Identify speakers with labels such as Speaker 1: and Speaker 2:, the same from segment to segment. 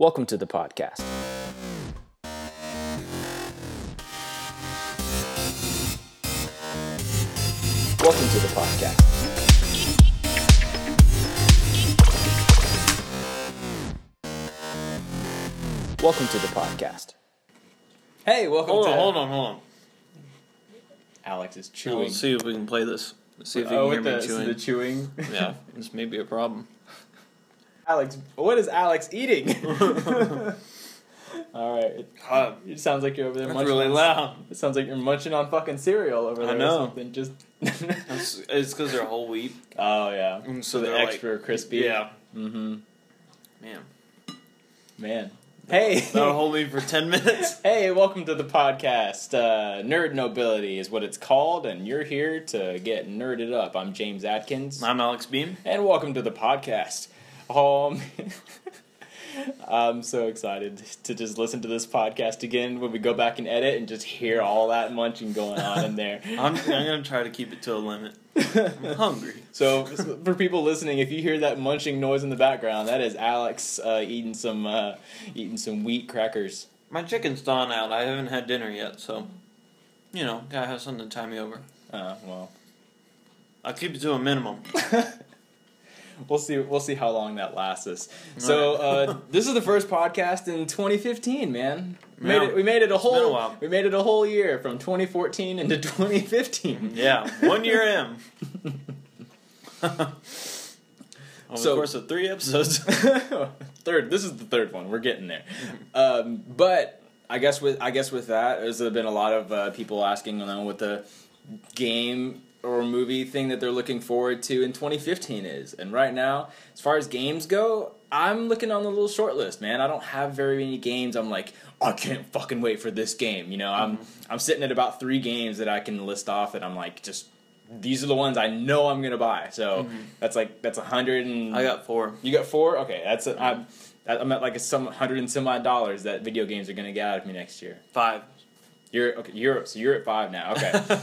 Speaker 1: Welcome to the podcast. Welcome to the podcast. Welcome to the podcast. Hey, welcome
Speaker 2: Hold
Speaker 1: to
Speaker 2: on, hold on, hold on.
Speaker 1: Alex is chewing.
Speaker 2: Let's see if we can play this. Let's see if you
Speaker 1: oh,
Speaker 2: can hear
Speaker 1: with
Speaker 2: me
Speaker 1: the,
Speaker 2: chewing.
Speaker 1: the chewing.
Speaker 2: yeah, this may be a problem.
Speaker 1: Alex, what is Alex eating? All right.
Speaker 2: Uh,
Speaker 1: It sounds like you're over there
Speaker 2: that's
Speaker 1: munching
Speaker 2: really
Speaker 1: on-
Speaker 2: loud.
Speaker 1: It sounds like you're munching on fucking cereal over there.
Speaker 2: I know.
Speaker 1: or something. Just
Speaker 2: It's because they're whole wheat.
Speaker 1: Oh yeah.
Speaker 2: And
Speaker 1: So
Speaker 2: so
Speaker 1: the
Speaker 2: they're like-
Speaker 1: extra crispy.
Speaker 2: Yeah,
Speaker 1: Mm-hmm.
Speaker 2: man.
Speaker 1: Man. Hey.
Speaker 2: That'll hold me for ten minutes.
Speaker 1: hey, welcome to the podcast. Uh, Nerd Nobility is what it's called, and you're here to get nerded up. I'm James Atkins.
Speaker 2: I'm Alex Beam.
Speaker 1: and welcome to the podcast. Um, I'm so excited to just listen to this podcast again when we go back and edit and just hear all that munching going on in there.
Speaker 2: I'm I'm gonna try to keep it to a limit. I'm hungry.
Speaker 1: So, for people listening, if you hear that munching noise in the background, that is Alex uh, eating some uh, eating some wheat crackers.
Speaker 2: My chicken's thawing out. I haven't had dinner yet, so you know, gotta have something to tie me over.
Speaker 1: Uh, well,
Speaker 2: I'll keep it to a minimum.
Speaker 1: We'll see. We'll see how long that lasts us. So, uh, this is the first podcast in 2015, man. Made it, we made it a
Speaker 2: been a
Speaker 1: whole. we made it a whole year from 2014 into 2015.
Speaker 2: Yeah, one year in. Over
Speaker 1: So-
Speaker 2: the course of three episodes.
Speaker 1: third. This is the third one. We're getting there. Um, but I guess with I guess with that, there's been a lot of uh, people asking, you know, what the game or movie thing that they're looking forward to in 2015 is. And right now, as far as games go, I'm looking on the little short list, man. I don't have very many games. I'm like, I can't fucking wait for this game. You know, I'm mm-hmm. I'm sitting at about three games that I can list off that I'm like, just these are the ones I know I'm gonna buy. So mm-hmm. that's like that's a hundred and
Speaker 2: I got four.
Speaker 1: you got four? Okay, that's a, I'm I'm at like a some hundred and some odd dollars that video games are gonna get out of me next year.
Speaker 2: Five.
Speaker 1: You're okay. You're so you're at five now. Okay,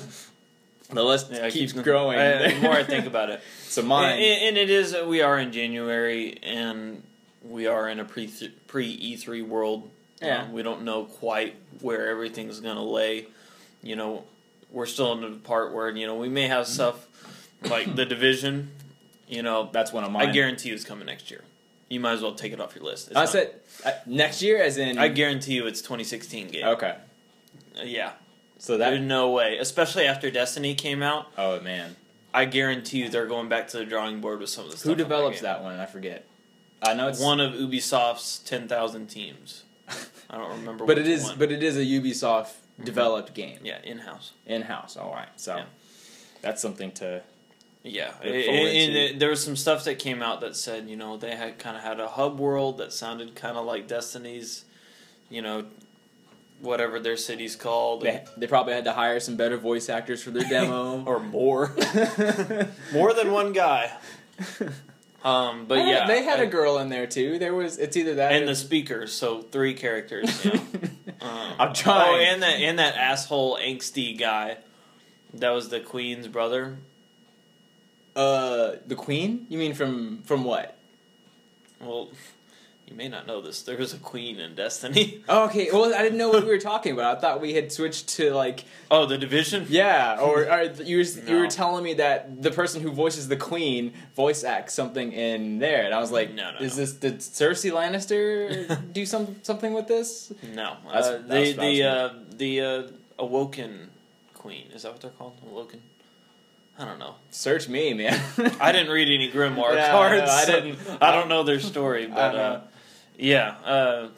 Speaker 1: the list
Speaker 2: Yeah,
Speaker 1: keeps
Speaker 2: keeps
Speaker 1: growing.
Speaker 2: I- the more I think about it.
Speaker 1: so
Speaker 2: And,
Speaker 1: mine.
Speaker 2: and it is, we are in January, and we are in a pre pre E3 world.
Speaker 1: Yeah.
Speaker 2: Um, we don't know quite where everything's going to lay. You know, we're still in the part where, you know, we may have stuff like The Division. You know,
Speaker 1: that's one of mine.
Speaker 2: I guarantee you it's coming next year. You might as well take it off your list. It's
Speaker 1: I
Speaker 2: not-
Speaker 1: said uh, next year, as in.
Speaker 2: I guarantee you it's 2016 game.
Speaker 1: okay,
Speaker 2: Uh, yeah.
Speaker 1: So
Speaker 2: There's
Speaker 1: that.
Speaker 2: no way. Especially after Destiny came out.
Speaker 1: Oh man,
Speaker 2: I guarantee you they're going back to the drawing board with some of the stuff.
Speaker 1: who develops
Speaker 2: game.
Speaker 1: that one? I forget. I know it's
Speaker 2: One of Ubisoft's ten thousand teams. I don't remember.
Speaker 1: but it is
Speaker 2: one.
Speaker 1: but it is a Ubisoft mm-hmm. developed game
Speaker 2: yeah, in house.
Speaker 1: in house. All right, so
Speaker 2: Yeah.
Speaker 1: that's something to.
Speaker 2: Yeah,
Speaker 1: Look
Speaker 2: and,
Speaker 1: forward
Speaker 2: and
Speaker 1: to.
Speaker 2: it- there was some stuff that came out that said you know they had kind of had a hub world that sounded kind of like Destiny's, you know, whatever their city's called,
Speaker 1: They, they probably had to hire some better voice actors for their demo.
Speaker 2: or more, more than one guy. Um, but
Speaker 1: They-
Speaker 2: yeah,
Speaker 1: they had
Speaker 2: I-
Speaker 1: a girl in there too. There was it's either that
Speaker 2: and
Speaker 1: or-
Speaker 2: the speakers, so three characters. Yeah. Um,
Speaker 1: I'm trying.
Speaker 2: Oh, and that and that asshole angsty guy. That was the queen's brother.
Speaker 1: uh the queen. You mean from from what?
Speaker 2: Well, you may not know this. There was a queen in Destiny.
Speaker 1: Oh, okay. Well, I didn't know what we were talking about. I thought we had switched to like
Speaker 2: Oh, the division.
Speaker 1: yeah, or, or you were you were telling me that the person who voices the queen voice acts something in there, and I was like,
Speaker 2: No, no,
Speaker 1: is
Speaker 2: no.
Speaker 1: this did Cersei Lannister do some something with this?
Speaker 2: No,
Speaker 1: That's-
Speaker 2: uh, the the uh, the uh, awoken queen. Is that what they're called? Awoken. I don't know.
Speaker 1: Search me, man.
Speaker 2: I didn't read any grimoire
Speaker 1: Yeah,
Speaker 2: cards.
Speaker 1: no, I didn't.
Speaker 2: I don't know their story, but uh, yeah. Uh,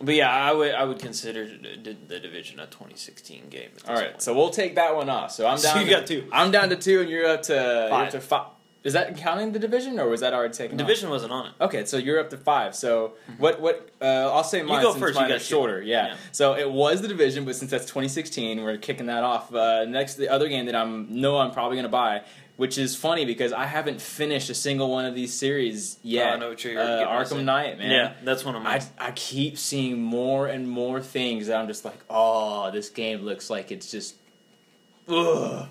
Speaker 2: but yeah, I would I would consider the, division a 2016 game.
Speaker 1: All right,
Speaker 2: point.
Speaker 1: so we'll take that one off. So I'm
Speaker 2: So
Speaker 1: down.
Speaker 2: you
Speaker 1: to,
Speaker 2: got two.
Speaker 1: I'm down to two, and you're up to you're up
Speaker 2: Five.
Speaker 1: to five. Is that counting the division, or was that already taken? off?
Speaker 2: division wasn't on it.
Speaker 1: Okay, so you're up to five. So what? What? Uh, I'll say mine.
Speaker 2: You
Speaker 1: go
Speaker 2: first,
Speaker 1: Mine
Speaker 2: you got
Speaker 1: shorter. Yeah.
Speaker 2: Yeah.
Speaker 1: So it was the division, but since that's 2016, we're kicking that off. Uh, next, the other game that I'm know I'm probably gonna buy, which is funny because I haven't finished a single one of these series yet.
Speaker 2: Oh, I know what you're
Speaker 1: uh,
Speaker 2: getting
Speaker 1: Arkham
Speaker 2: so-
Speaker 1: Knight, man.
Speaker 2: Yeah, that's one of mine.
Speaker 1: I, I keep seeing more and more things that I'm just like, oh, this game looks like it's just, ugh.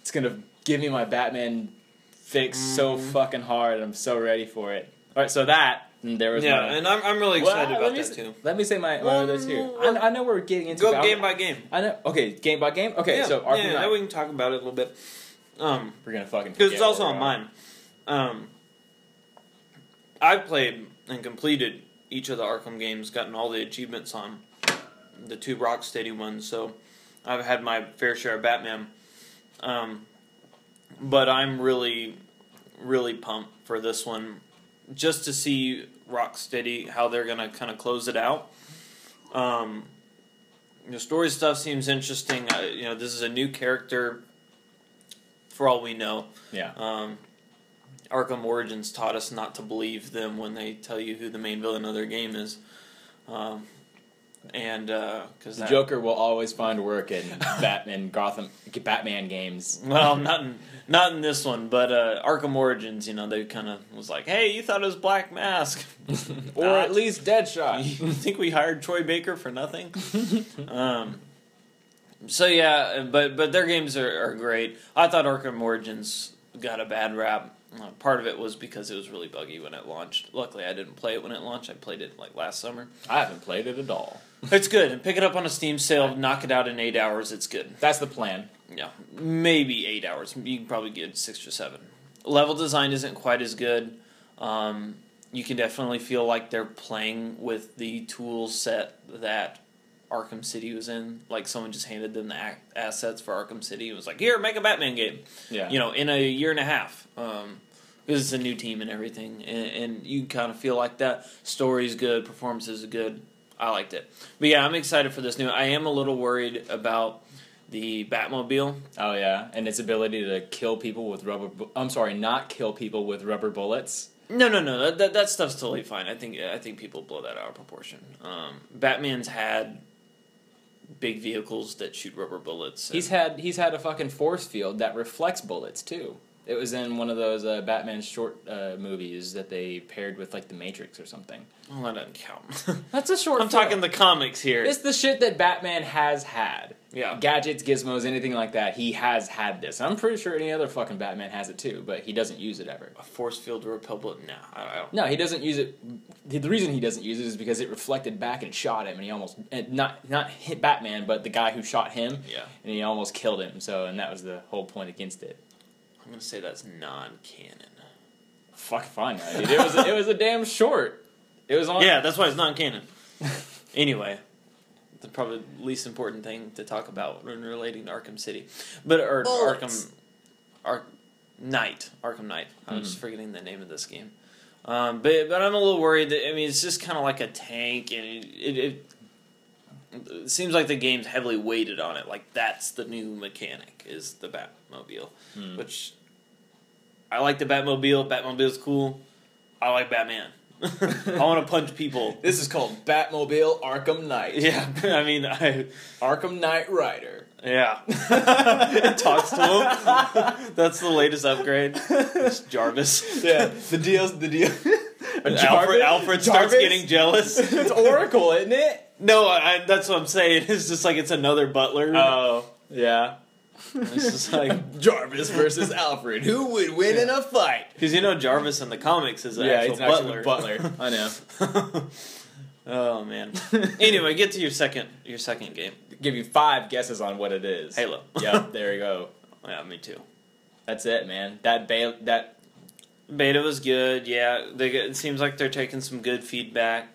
Speaker 1: It's gonna give me my Batman fix so
Speaker 2: Mm-hmm.
Speaker 1: fucking hard. And I'm so ready for it. All right, so that And there was
Speaker 2: yeah,
Speaker 1: my,
Speaker 2: and I'm, I'm really excited
Speaker 1: Well,
Speaker 2: about
Speaker 1: let me
Speaker 2: that
Speaker 1: s-
Speaker 2: too.
Speaker 1: Let me say my, my
Speaker 2: Well,
Speaker 1: others here. I, I know we're getting into
Speaker 2: Go
Speaker 1: Val-
Speaker 2: game by game.
Speaker 1: I know. Okay, game by game. Okay,
Speaker 2: yeah,
Speaker 1: so Arkham
Speaker 2: yeah,
Speaker 1: Knight.
Speaker 2: then we can talk about it a little bit. Um,
Speaker 1: we're gonna fucking
Speaker 2: because it's also on mine. Um, I've played and completed each of the Arkham games, gotten all the achievements on the two Rocksteady ones, so I've had my fair share of Batman. Um, but I'm really, really pumped for this one, just to see Rocksteady how they're gonna kind of close it out. Um, the story stuff seems interesting. Uh, you know, this is a new character. For all we know,
Speaker 1: Yeah.
Speaker 2: um, Arkham Origins taught us not to believe them when they tell you who the main villain of their game is. Um, and because
Speaker 1: The Joker will always find work in Batman Gotham Batman games.
Speaker 2: well, not in, not in this one, but uh, Arkham Origins. You know, they kind of was like, "Hey, you thought it was Black Mask,
Speaker 1: or at least Deadshot.
Speaker 2: you think we hired Troy Baker for nothing?" um, so yeah, but but their games are, are great. I thought Arkham Origins got a bad rap. Uh, part of it was because it was really buggy when it launched. Luckily, I didn't play it when it launched. I played it like last summer.
Speaker 1: I haven't played it at all.
Speaker 2: It's good. And pick it up on a Steam sale, knock it out in eight hours. It's good.
Speaker 1: That's the plan.
Speaker 2: Yeah, maybe eight hours. You can probably get six or seven. Level design isn't quite as good. Um, you can definitely feel like they're playing with the tool set that Arkham City was in. Like someone just handed them the assets for Arkham City and was like, "Here, make a Batman game."
Speaker 1: Yeah.
Speaker 2: You know, in a year and a half. Um, because it's a new team and everything, and, and you kind of feel like that. Story's good, performances are good. I liked it, but yeah, I'm excited for this new. I am a little worried about the Batmobile.
Speaker 1: Oh yeah, and its ability to kill people with rubber. Bu- I'm sorry, not kill people with rubber bullets.
Speaker 2: No, no, no. That, that that stuff's totally fine. I think I think people blow that out of proportion. Um, Batman's had big vehicles that shoot rubber bullets.
Speaker 1: He's had he's had a fucking force field that reflects bullets too. It was in one of those uh, Batman short uh, movies that they paired with like the Matrix or something.
Speaker 2: well, that doesn't count.
Speaker 1: That's a short.
Speaker 2: I'm talking the comics here.
Speaker 1: It's the shit that Batman has had.
Speaker 2: Yeah.
Speaker 1: Gadgets, gizmos, anything like that. He has had this. I'm pretty sure any other fucking Batman has it too, but he doesn't use it ever.
Speaker 2: A force field to repel bullet? No, I don't.
Speaker 1: No, he doesn't use it. The the reason he doesn't use it is because it reflected back and shot him, and he almost not not hit Batman, but the guy who shot him,
Speaker 2: Yeah,
Speaker 1: and he almost killed him. So, and that was the whole point against it.
Speaker 2: I'm gonna say that's non-canon.
Speaker 1: Fuck fine, dude. It was it was a damn short. It was on.
Speaker 2: Yeah, that's why it's non-canon. anyway, the probably least important thing to talk about when relating to Arkham City, but or
Speaker 1: Bullets.
Speaker 2: Arkham, Ark Knight, Arkham Knight. I was just forgetting the name of this game. Um, but but I'm a little worried that I mean it's just kind of like a tank, and it, it, it it seems like the game's heavily weighted on it. Like that's the new mechanic is the Batmobile,
Speaker 1: Hmm.
Speaker 2: which I like the Batmobile. Batmobile's cool. I like Batman. I want to punch people.
Speaker 1: This is called Batmobile Arkham Knight.
Speaker 2: Yeah, I mean, I
Speaker 1: Arkham Knight Rider.
Speaker 2: yeah. it talks to him. That's the latest upgrade. It's Jarvis.
Speaker 1: Yeah, the deal's the deal.
Speaker 2: Alfred, Alfred starts
Speaker 1: Jarvis?
Speaker 2: getting jealous.
Speaker 1: it's Oracle, isn't it?
Speaker 2: no, I, that's what I'm saying. It's just like it's another butler.
Speaker 1: Oh, yeah.
Speaker 2: It's just like
Speaker 1: Jarvis versus Alfred. Who would win in a fight?
Speaker 2: because you know Jarvis in the comics is an
Speaker 1: yeah,
Speaker 2: actual
Speaker 1: he's an actual
Speaker 2: butler.
Speaker 1: butler. I know.
Speaker 2: oh man. Anyway, get to your second your second game,
Speaker 1: Give you five guesses on what it is.
Speaker 2: Halo.
Speaker 1: Yep, there you go.
Speaker 2: yeah, me too.
Speaker 1: That's it, man. That ba- that
Speaker 2: Beta was good. Yeah, they get, it seems like they're taking some good feedback.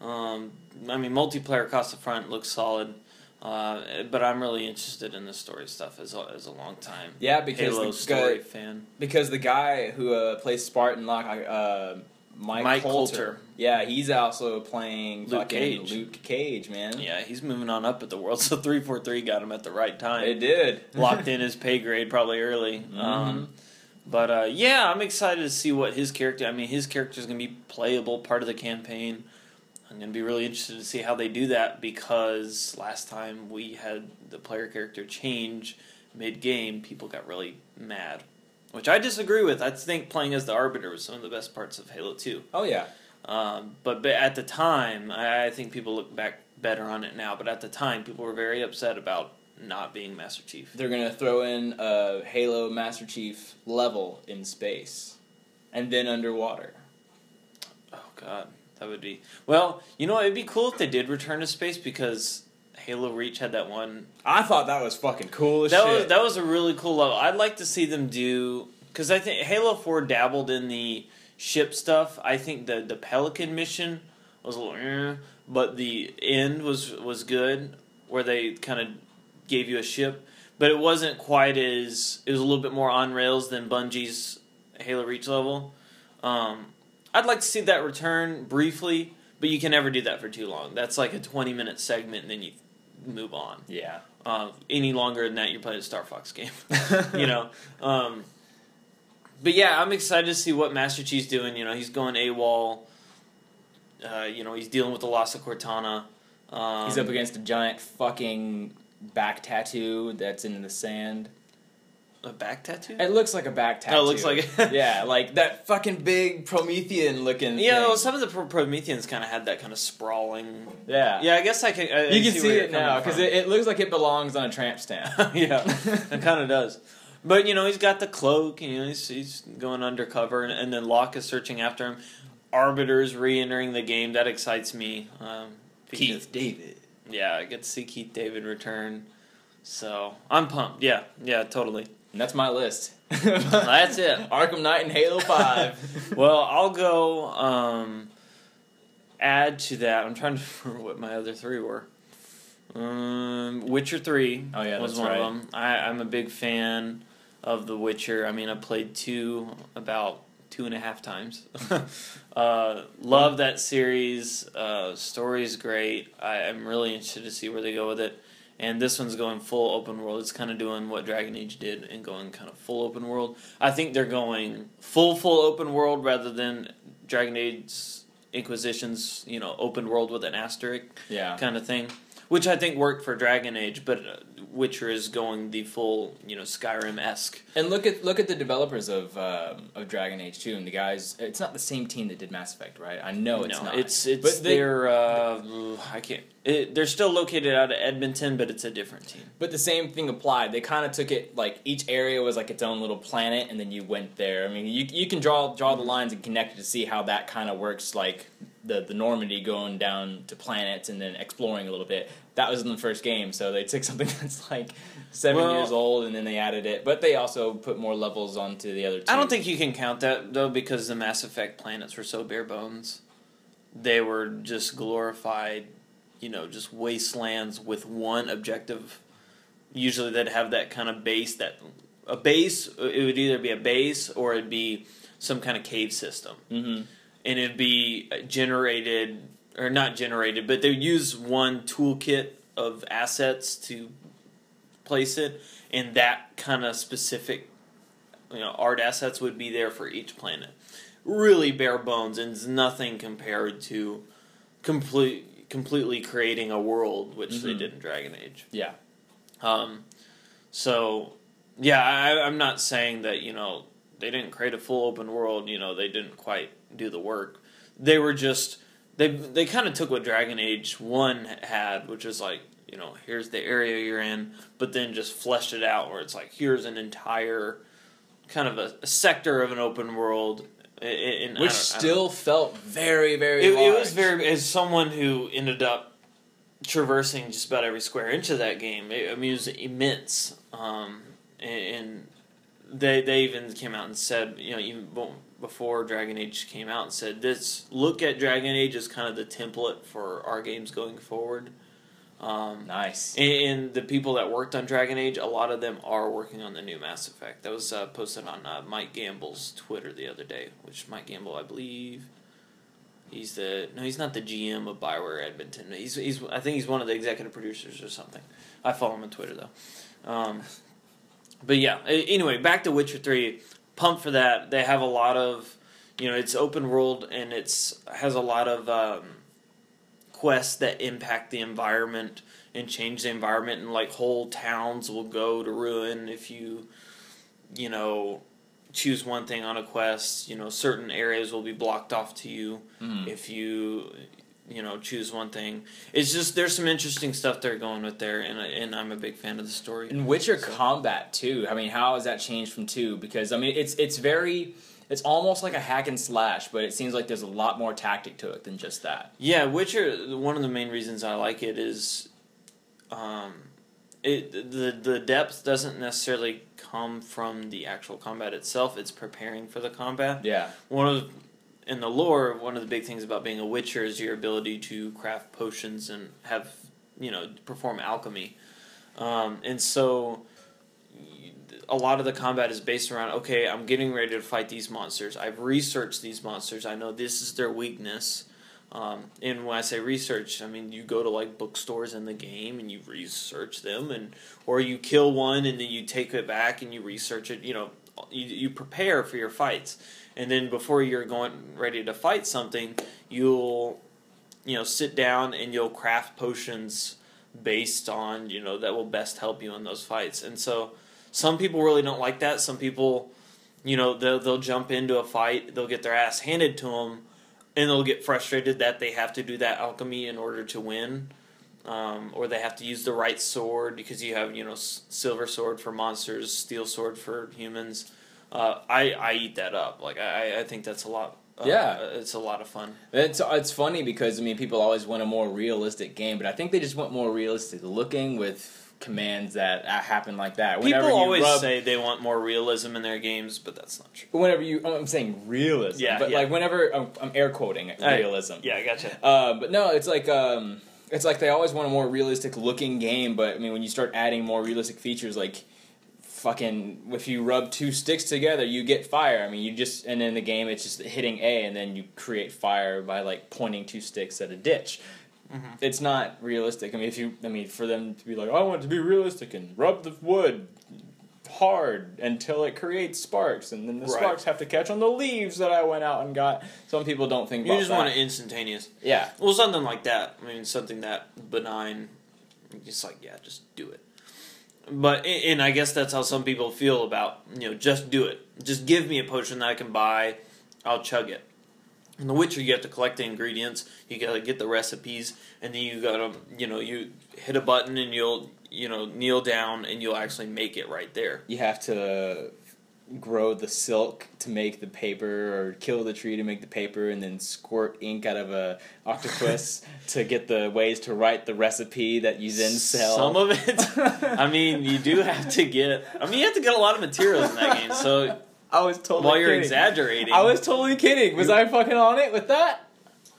Speaker 2: Um, I mean, multiplayer across the front looks solid, uh, but I'm really interested in the story stuff as a, as a long time
Speaker 1: yeah because
Speaker 2: Halo
Speaker 1: the
Speaker 2: story
Speaker 1: guy,
Speaker 2: fan.
Speaker 1: because the guy who uh, plays Spartan Locke, uh, Mike,
Speaker 2: Mike
Speaker 1: Colter,
Speaker 2: Colter.
Speaker 1: Yeah, he's also playing
Speaker 2: Luke Cage.
Speaker 1: Luke Cage, man.
Speaker 2: Yeah, he's moving on up at the world. So three four three got him at the right time.
Speaker 1: It did.
Speaker 2: Locked in his pay grade probably early.
Speaker 1: Mm-hmm.
Speaker 2: Um, but uh, yeah, I'm excited to see what his character. I mean, his character is going to be playable part of the campaign. I'm going to be really interested to see how they do that because last time we had the player character change mid game, people got really mad, which I disagree with. I think playing as the Arbiter was some of the best parts of Halo Two.
Speaker 1: Oh yeah.
Speaker 2: Um, but, but at the time, I, I think people look back better on it now. But at the time, people were very upset about not being Master Chief.
Speaker 1: They're gonna throw in a Halo Master Chief level in space, and then underwater.
Speaker 2: Oh God. That would be well. You know, it'd be cool if they did return to space because Halo Reach had that one.
Speaker 1: I thought that was fucking cool as
Speaker 2: That
Speaker 1: shit.
Speaker 2: was that was a really cool level. I'd like to see them do because I think Halo Four dabbled in the ship stuff. I think the the Pelican mission was a little, eh, but the end was was good where they kind of gave you a ship, but it wasn't quite as it was a little bit more on rails than Bungie's Halo Reach level. Um, I'd like to see that return briefly, but you can never do that for too long. That's like a twenty minute segment, and then you move on.
Speaker 1: yeah.
Speaker 2: Uh, any longer than that, you're playing a Star Fox game. you know. Um, but yeah, I'm excited to see what Master Chief's doing. You know, he's going AWOL. Uh, you know, he's dealing with the loss of Cortana. Um,
Speaker 1: He's up against a giant fucking back tattoo that's in the sand.
Speaker 2: A back tattoo.
Speaker 1: It looks like a back tattoo.
Speaker 2: Oh, it looks like
Speaker 1: yeah, like that fucking big Promethean looking.
Speaker 2: Yeah,
Speaker 1: thing.
Speaker 2: well, some of the Pro- Prometheans kind of had that kind of sprawling.
Speaker 1: yeah,
Speaker 2: Yeah, I guess I can. I, I
Speaker 1: You can
Speaker 2: see,
Speaker 1: see, it now because it, it looks like it belongs on a tramp stamp.
Speaker 2: yeah, it kind of does. But you know, he's got the cloak. You know, he's, he's going undercover, and, and then Locke is searching after him. Arbiter's re-entering the game. That excites me. Um, because-
Speaker 1: David.
Speaker 2: Yeah, I get to see Keith David return. So I'm pumped. Yeah, yeah, totally.
Speaker 1: And that's my list.
Speaker 2: That's it.
Speaker 1: Arkham Knight and Halo Five.
Speaker 2: Well, I'll go um, add to that. I'm trying to remember what my other three were. Um, Witcher Three
Speaker 1: Oh, yeah,
Speaker 2: was
Speaker 1: that's
Speaker 2: one
Speaker 1: right.
Speaker 2: of them. I, I'm a big fan of The Witcher. I mean, I played two about two and a half times. uh, love that series. Uh, story's great. I, I'm really interested to see where they go with it. And this one's going full open world. It's kind of doing what Dragon Age did and going kind of full open world. I think they're going full full open world rather than Dragon Age Inquisition's you know open world with an asterisk
Speaker 1: yeah.
Speaker 2: kind of thing, which I think worked for Dragon Age. But uh, Witcher is going the full you know Skyrim esque.
Speaker 1: And look at look at the developers of um, of Dragon Age Two and the guys. It's not the same team that did Mass Effect, right? I know it's
Speaker 2: no,
Speaker 1: not.
Speaker 2: it's it's
Speaker 1: But they-
Speaker 2: they're uh, I can't. It, they're still located out of Edmonton, but it's a different team.
Speaker 1: But the same thing applied. They kind of took it like each area was like its own little planet, and then you went there. I mean, you you can draw draw the lines and connect it to see how that kind of works. Like the the Normandy going down to planets and then exploring a little bit. That was in the first game, so they took something that's like seven
Speaker 2: Well-
Speaker 1: years old and then they added it. But they also put more levels onto the other. Two.
Speaker 2: I don't think you can count that though because the Mass Effect planets were so bare bones. They were just glorified, you know, just wastelands with one objective. Usually, they'd have that kind of base that a base. It would either be a base or it'd be some kind of cave system,
Speaker 1: hmm
Speaker 2: and it'd be generated or not generated, but they would use one toolkit of assets to place it, and that kind of specific you know art assets would be there for each planet. Really bare bones, and it's nothing compared to complete completely creating a world, which they
Speaker 1: Mhm.
Speaker 2: did in Dragon Age.
Speaker 1: Yeah.
Speaker 2: Um, so yeah, I, I'm not saying that you know they didn't create a full open world. You know they didn't quite do the work. They were just they they kind of took what Dragon Age One had, which is like you know here's the area you're in, but then just fleshed it out where it's like here's an entire kind of a, a sector of an open world. i- i- in- I
Speaker 1: Which
Speaker 2: don't- I don't
Speaker 1: still felt very very.
Speaker 2: it, it was very as someone who ended up traversing just about every square inch of that game. It, I mean, it was immense. Um, and, and they they even came out and said, you know, even before Dragon Age came out, and said this look at Dragon Age as kind of the template for our games going forward. Um,
Speaker 1: nice.
Speaker 2: and, and the people that worked on Dragon Age, a lot of them are working on the new Mass Effect. That was uh, posted on uh, Mike Gamble's Twitter the other day, which Mike Gamble, I believe, he's the no, he's not the GM of Bioware Edmonton. He's he's I think he's one of the executive producers or something. I follow him on Twitter though. Um, but yeah, anyway, back to Witcher Three. Pumped for that. They have a lot of, you know, it's open world and it's has a lot of. Um, quests that impact the environment and change the environment and like whole towns will go to ruin if you you know choose one thing on a quest you know certain areas will be blocked off to you
Speaker 1: Mhm.
Speaker 2: if you you know choose one thing it's just there's some interesting stuff they're going with there and, and i'm a big fan of the story
Speaker 1: And Witcher
Speaker 2: So-
Speaker 1: combat too. I mean, how has that changed from two? Because I mean, it's it's very it's almost like a hack and slash, but it seems like there's a lot more tactic to it than just that.
Speaker 2: Yeah, Witcher. One of the main reasons I like it is, um, it the the depth doesn't necessarily come from the actual combat itself. It's preparing for the combat.
Speaker 1: Yeah,
Speaker 2: One of in the lore, one of the big things about being a Witcher is your ability to craft potions and have you know perform alchemy, um, and so a lot of the combat is based around okay, I'm getting ready to fight these monsters. I've researched these monsters. I know this is their weakness. Um, and when I say research, I mean you go to like bookstores in the game and you research them, and or you kill one and then you take it back and you research it. You know, you, you prepare for your fights, and then before you're going ready to fight something, you'll you know sit down and you'll craft potions based on you know that will best help you in those fights. And so some people really don't like that. Some people, you know, they'll they'll jump into a fight, they'll get their ass handed to them and they'll get frustrated that they have to do that alchemy in order to win um, or they have to use the right sword because you have you know s- silver sword for monsters steel sword for humans. Uh, I, I eat that up. Like I, I think that's a lot uh,
Speaker 1: Yeah.
Speaker 2: it's a lot of fun.
Speaker 1: It's it's funny because I mean people always want a more realistic game, but I think they just want more realistic looking with commands that uh, happen like that. Whenever
Speaker 2: people
Speaker 1: you
Speaker 2: always
Speaker 1: rub-
Speaker 2: say they want more realism in their games but that's not true
Speaker 1: whenever you I'm saying realism,
Speaker 2: Yeah,
Speaker 1: but
Speaker 2: yeah.
Speaker 1: like whenever I'm, I'm air quoting
Speaker 2: I-
Speaker 1: realism.
Speaker 2: yeah I gotcha
Speaker 1: Um, but no, it's like um, it's like they always want a more realistic looking game. But I mean, when you start adding more realistic features, like fucking, if you rub two sticks together, you get fire. I mean, you just and in the game, it's just hitting A, and then you create fire by like pointing two sticks at a ditch.
Speaker 2: Mm-hmm.
Speaker 1: It's not realistic. I mean, if you, I mean, for them to be like, I want it to be realistic and rub the wood hard until it creates sparks, and then the
Speaker 2: Right.
Speaker 1: sparks have to catch on the leaves that I went out and got. Some people don't think
Speaker 2: you just
Speaker 1: that.
Speaker 2: want it instantaneous
Speaker 1: yeah,
Speaker 2: Well, something like that. I mean, something that benign. It's like, yeah, just do it. But and I guess that's how some people feel about you know, just do it. Just give me a potion that I can buy. I'll chug it. In The Witcher, you have to collect the ingredients. You gotta get the recipes, and then you gotta you know you hit a button and you'll you know kneel down and you'll actually make it right there.
Speaker 1: you have to grow the silk to make the paper or kill the tree to make the paper and then squirt ink out of a octopus to get the ways to write the recipe that you then sell
Speaker 2: Some of it. I mean, you do have to get. I mean, you have to get a lot of materials in that game. So
Speaker 1: I was totally
Speaker 2: while you're
Speaker 1: kidding.
Speaker 2: exaggerating,
Speaker 1: I was totally kidding. Was
Speaker 2: You-
Speaker 1: I fucking on it with that?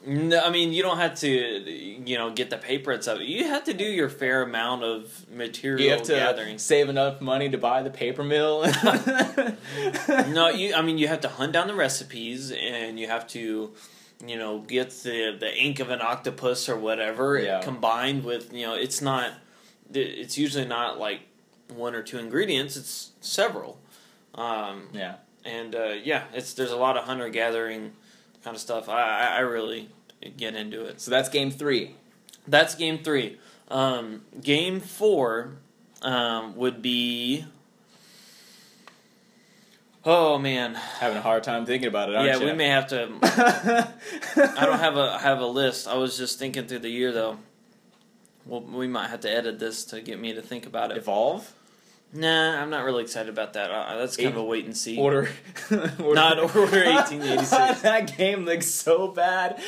Speaker 2: No, I mean you don't have to, you know, get the paper and stuff. You have to do your fair amount of material
Speaker 1: You have to
Speaker 2: gathering.
Speaker 1: save enough money to buy the paper mill.
Speaker 2: no, you. I mean you have to hunt down the recipes, and you have to, you know, get the the ink of an octopus or whatever
Speaker 1: Yeah.
Speaker 2: combined with you know. It's not. It's usually not like one or two ingredients. It's several. Um,
Speaker 1: yeah.
Speaker 2: and uh, yeah, it's there's a lot of hunter gathering kind of stuff. I I, really get into it.
Speaker 1: So that's game three.
Speaker 2: That's game three. Um, game four um, would be. Oh man,
Speaker 1: Having a hard time thinking about it, aren't
Speaker 2: yeah,
Speaker 1: you?
Speaker 2: we may have to. I don't have a have a list. I was just thinking through the year though. Well, we might have to edit this to get me to think about it.
Speaker 1: Evolve?
Speaker 2: Nah, I'm not really excited about that. Uh, that's kind of a wait and see.
Speaker 1: Order. order.
Speaker 2: Not Order 1886.
Speaker 1: that game looks so bad.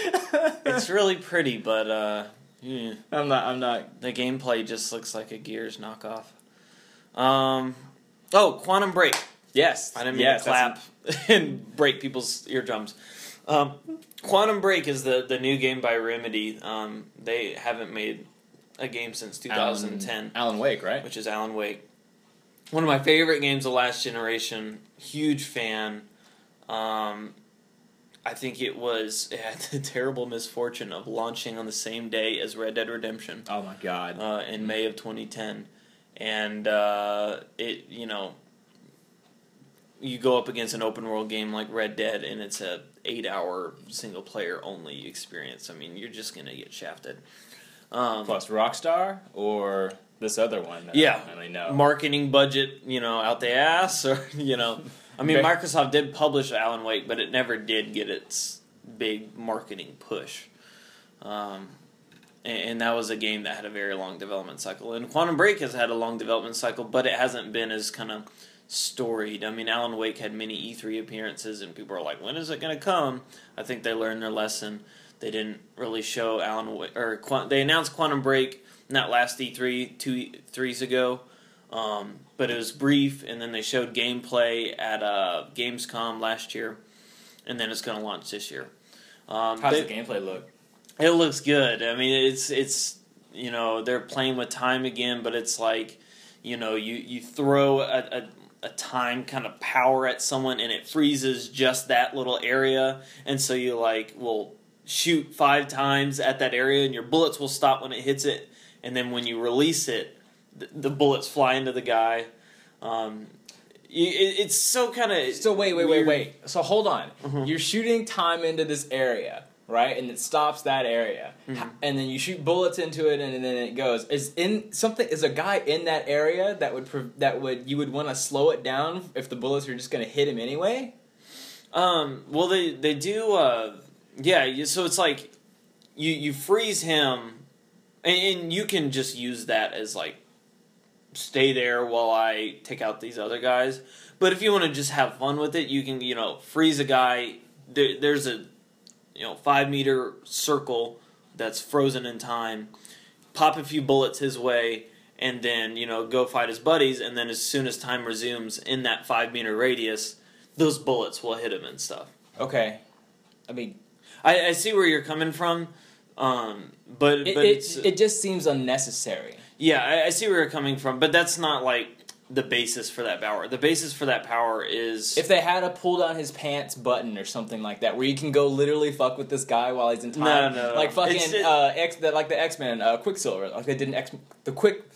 Speaker 2: It's really pretty, but uh, yeah.
Speaker 1: I'm not. I'm not.
Speaker 2: The gameplay just looks like a Gears knockoff. Um, oh, Quantum Break.
Speaker 1: Yes.
Speaker 2: I didn't mean
Speaker 1: yes,
Speaker 2: to clap and break people's eardrums. Um, Quantum Break is the, the new game by Remedy. Um, they haven't made a game since 2010,
Speaker 1: Alan, Alan Wake, right?
Speaker 2: which is Alan Wake. One of my favorite games of last generation. Huge fan. Um, I think it was it had the terrible misfortune of launching on the same day as Red Dead Redemption
Speaker 1: Oh my god.
Speaker 2: uh, in May of 2010, and uh, it you know you go up against an open world game like Red Dead, and it's a eight hour single player only experience. I mean, you're just gonna get shafted. Um,
Speaker 1: Plus Rockstar or this other one?
Speaker 2: Yeah.
Speaker 1: I really know.
Speaker 2: marketing budget, you know, out the ass, or you know, I mean, Microsoft did publish Alan Wake, but it never did get its big marketing push. Um, and, and that was a game that had a very long development cycle. And Quantum Break has had a long development cycle, but it hasn't been as kind of storied. I mean, Alan Wake had many E3 appearances, and people are like, "When is it going to come?" I think they learned their lesson. They didn't really show Alan Wake, or Qu- they announced Quantum Break not last E3 two threes ago, um, but it was brief, and then they showed gameplay at uh, Gamescom last year, and then it's going to launch this year. Um,
Speaker 1: How's
Speaker 2: they-
Speaker 1: the gameplay look?
Speaker 2: it looks good. I mean, it's it's you know they're playing with time again, but it's like you know you you throw a, a, a time kind of power at someone and it freezes just that little area, and so you like will shoot five times at that area, and your bullets will stop when it hits it, and then when you release it, the, the bullets fly into the guy. Um, it, it's so kind of
Speaker 1: So wait, wait, wait, wait. So hold on.
Speaker 2: Mhm.
Speaker 1: You're shooting time into this area, right? And it stops that area,
Speaker 2: Mhm.
Speaker 1: and then you shoot bullets into it, and then it goes. Is in something? Is a guy in that area that would that would you would want to slow it down if the bullets are just going to hit him anyway?
Speaker 2: Um. Well, they they do. Uh. Yeah. So it's like you you freeze him, and, and you can just use that as like stay there while I take out these other guys. But if you want to just have fun with it, you can you know freeze a guy. There, there's a you know five meter circle that's frozen in time. Pop a few bullets his way. And then you know go fight his buddies, and then as soon as time resumes in that five meter radius, those bullets will hit him and stuff.
Speaker 1: Okay, I mean,
Speaker 2: I, I see where you're coming from, um, but
Speaker 1: it
Speaker 2: but
Speaker 1: it, it just seems unnecessary.
Speaker 2: yeah, I, I see where you're coming from, but that's not like the basis for that power. The basis for that power is
Speaker 1: If they had a pull down his pants button or something like that, where you can go literally fuck with this guy while he's in time,
Speaker 2: No, no, no.
Speaker 1: like fucking
Speaker 2: it-
Speaker 1: uh, X, that like the X Men, uh, Quicksilver, like they did an X, the quick,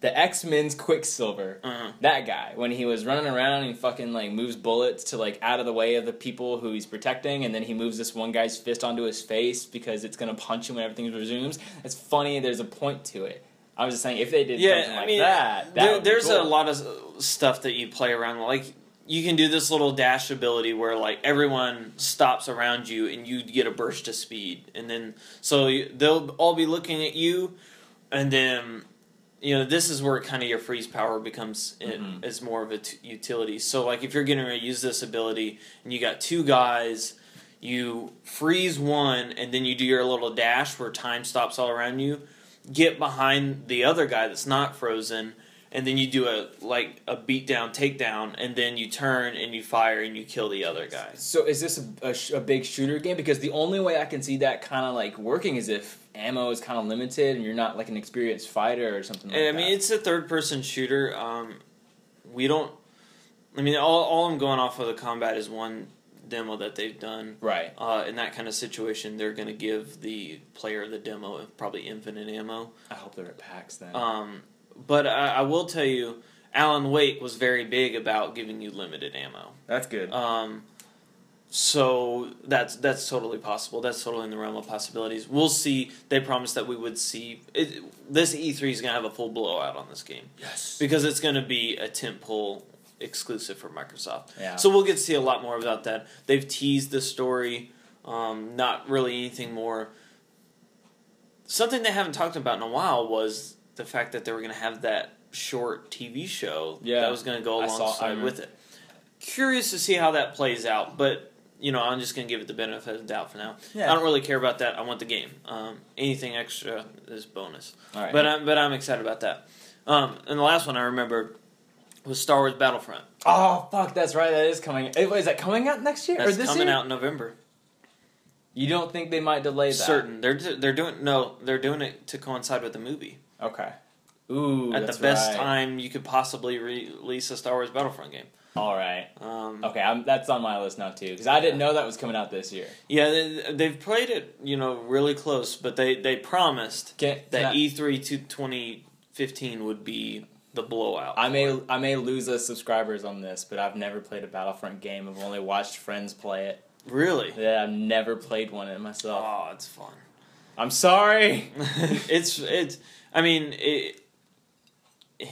Speaker 1: the X Men's Quicksilver,
Speaker 2: uh,
Speaker 1: that guy when he was running around and he fucking like moves bullets to like out of the way of the people who he's protecting, and then he moves this one guy's fist onto his face because it's gonna punch him when everything resumes. It's funny. There's a point to it. I was just saying if they did
Speaker 2: yeah.
Speaker 1: something
Speaker 2: I
Speaker 1: like
Speaker 2: mean,
Speaker 1: that, that
Speaker 2: there-
Speaker 1: would be
Speaker 2: there's a lot of stuff that you play around like. You can do this little dash ability where like everyone stops around you and you get a burst of speed, and then so they'll all be looking at you, and then you know this is where kind of your freeze power becomes it,
Speaker 1: Mhm.
Speaker 2: is more of a t- utility. So like if you're getting ready to use this ability and you got two guys, you freeze one and then you do your little dash where time stops all around you. Get behind the other guy that's not frozen, and then you do a like a beat down takedown, and then you turn and you fire and you kill the other guy.
Speaker 1: So is this a, a, sh- a big shooter game? Because the only way I can see that kind of like working is if ammo is kind of limited and you're not like an experienced fighter or something. like
Speaker 2: I mean,
Speaker 1: that.
Speaker 2: it's a third person shooter. Um, we don't. I mean, all, all I'm going off of the combat is one demo that they've done.
Speaker 1: right.
Speaker 2: Uh, in that kind of situation, they're going to give the player the demo of probably infinite ammo.
Speaker 1: I hope they're at PAX then.
Speaker 2: Um, but I, I will tell you, Alan Wake was very big about giving you limited ammo.
Speaker 1: That's good.
Speaker 2: Um, so that's that's totally possible. That's totally in the realm of possibilities. We'll see. They promised that we would see. It, this E3 is going to have a full blowout on this game
Speaker 1: yes.
Speaker 2: because it's going to be a tentpole exclusive for Microsoft.
Speaker 1: Yeah.
Speaker 2: So we'll get to see a lot more about that. They've teased the story, um, not really anything more. Something they haven't talked about in a while was the fact that they were going to have that short TV show
Speaker 1: Yeah,
Speaker 2: that was going to go
Speaker 1: saw-
Speaker 2: alongside with it. Curious to see how that plays out, but you know, I'm just going to give it the benefit of the doubt for now.
Speaker 1: Yeah.
Speaker 2: I don't really care about that. I want the game. Um, anything extra is bonus.
Speaker 1: All right.
Speaker 2: But I'm but I'm excited about that. Um, and the last one I remember was Star Wars Battlefront.
Speaker 1: oh fuck, that's right. That is coming. Is that coming out next year
Speaker 2: That's
Speaker 1: or this
Speaker 2: coming
Speaker 1: year?
Speaker 2: out in November.
Speaker 1: You don't think they might delay that?
Speaker 2: Certain. They're they're doing no. They're doing it to coincide with the movie.
Speaker 1: Okay. Ooh,
Speaker 2: At the best
Speaker 1: right.
Speaker 2: time you could possibly re- release a Star Wars Battlefront game.
Speaker 1: All right.
Speaker 2: Um,
Speaker 1: Okay, I'm, that's on my list now too because I didn't know that was coming out this year.
Speaker 2: Yeah, they, they've played it, you know, really close, but they, they promised
Speaker 1: Can, can
Speaker 2: that
Speaker 1: I,
Speaker 2: E3 to 2015 would be the blowout.
Speaker 1: I may I may lose us subscribers on this, but I've never played a Battlefront game. I've only watched friends play it.
Speaker 2: really.
Speaker 1: Yeah, I've never played one in myself.
Speaker 2: Oh, it's fun.
Speaker 1: I'm sorry.
Speaker 2: it's it's. I mean, it,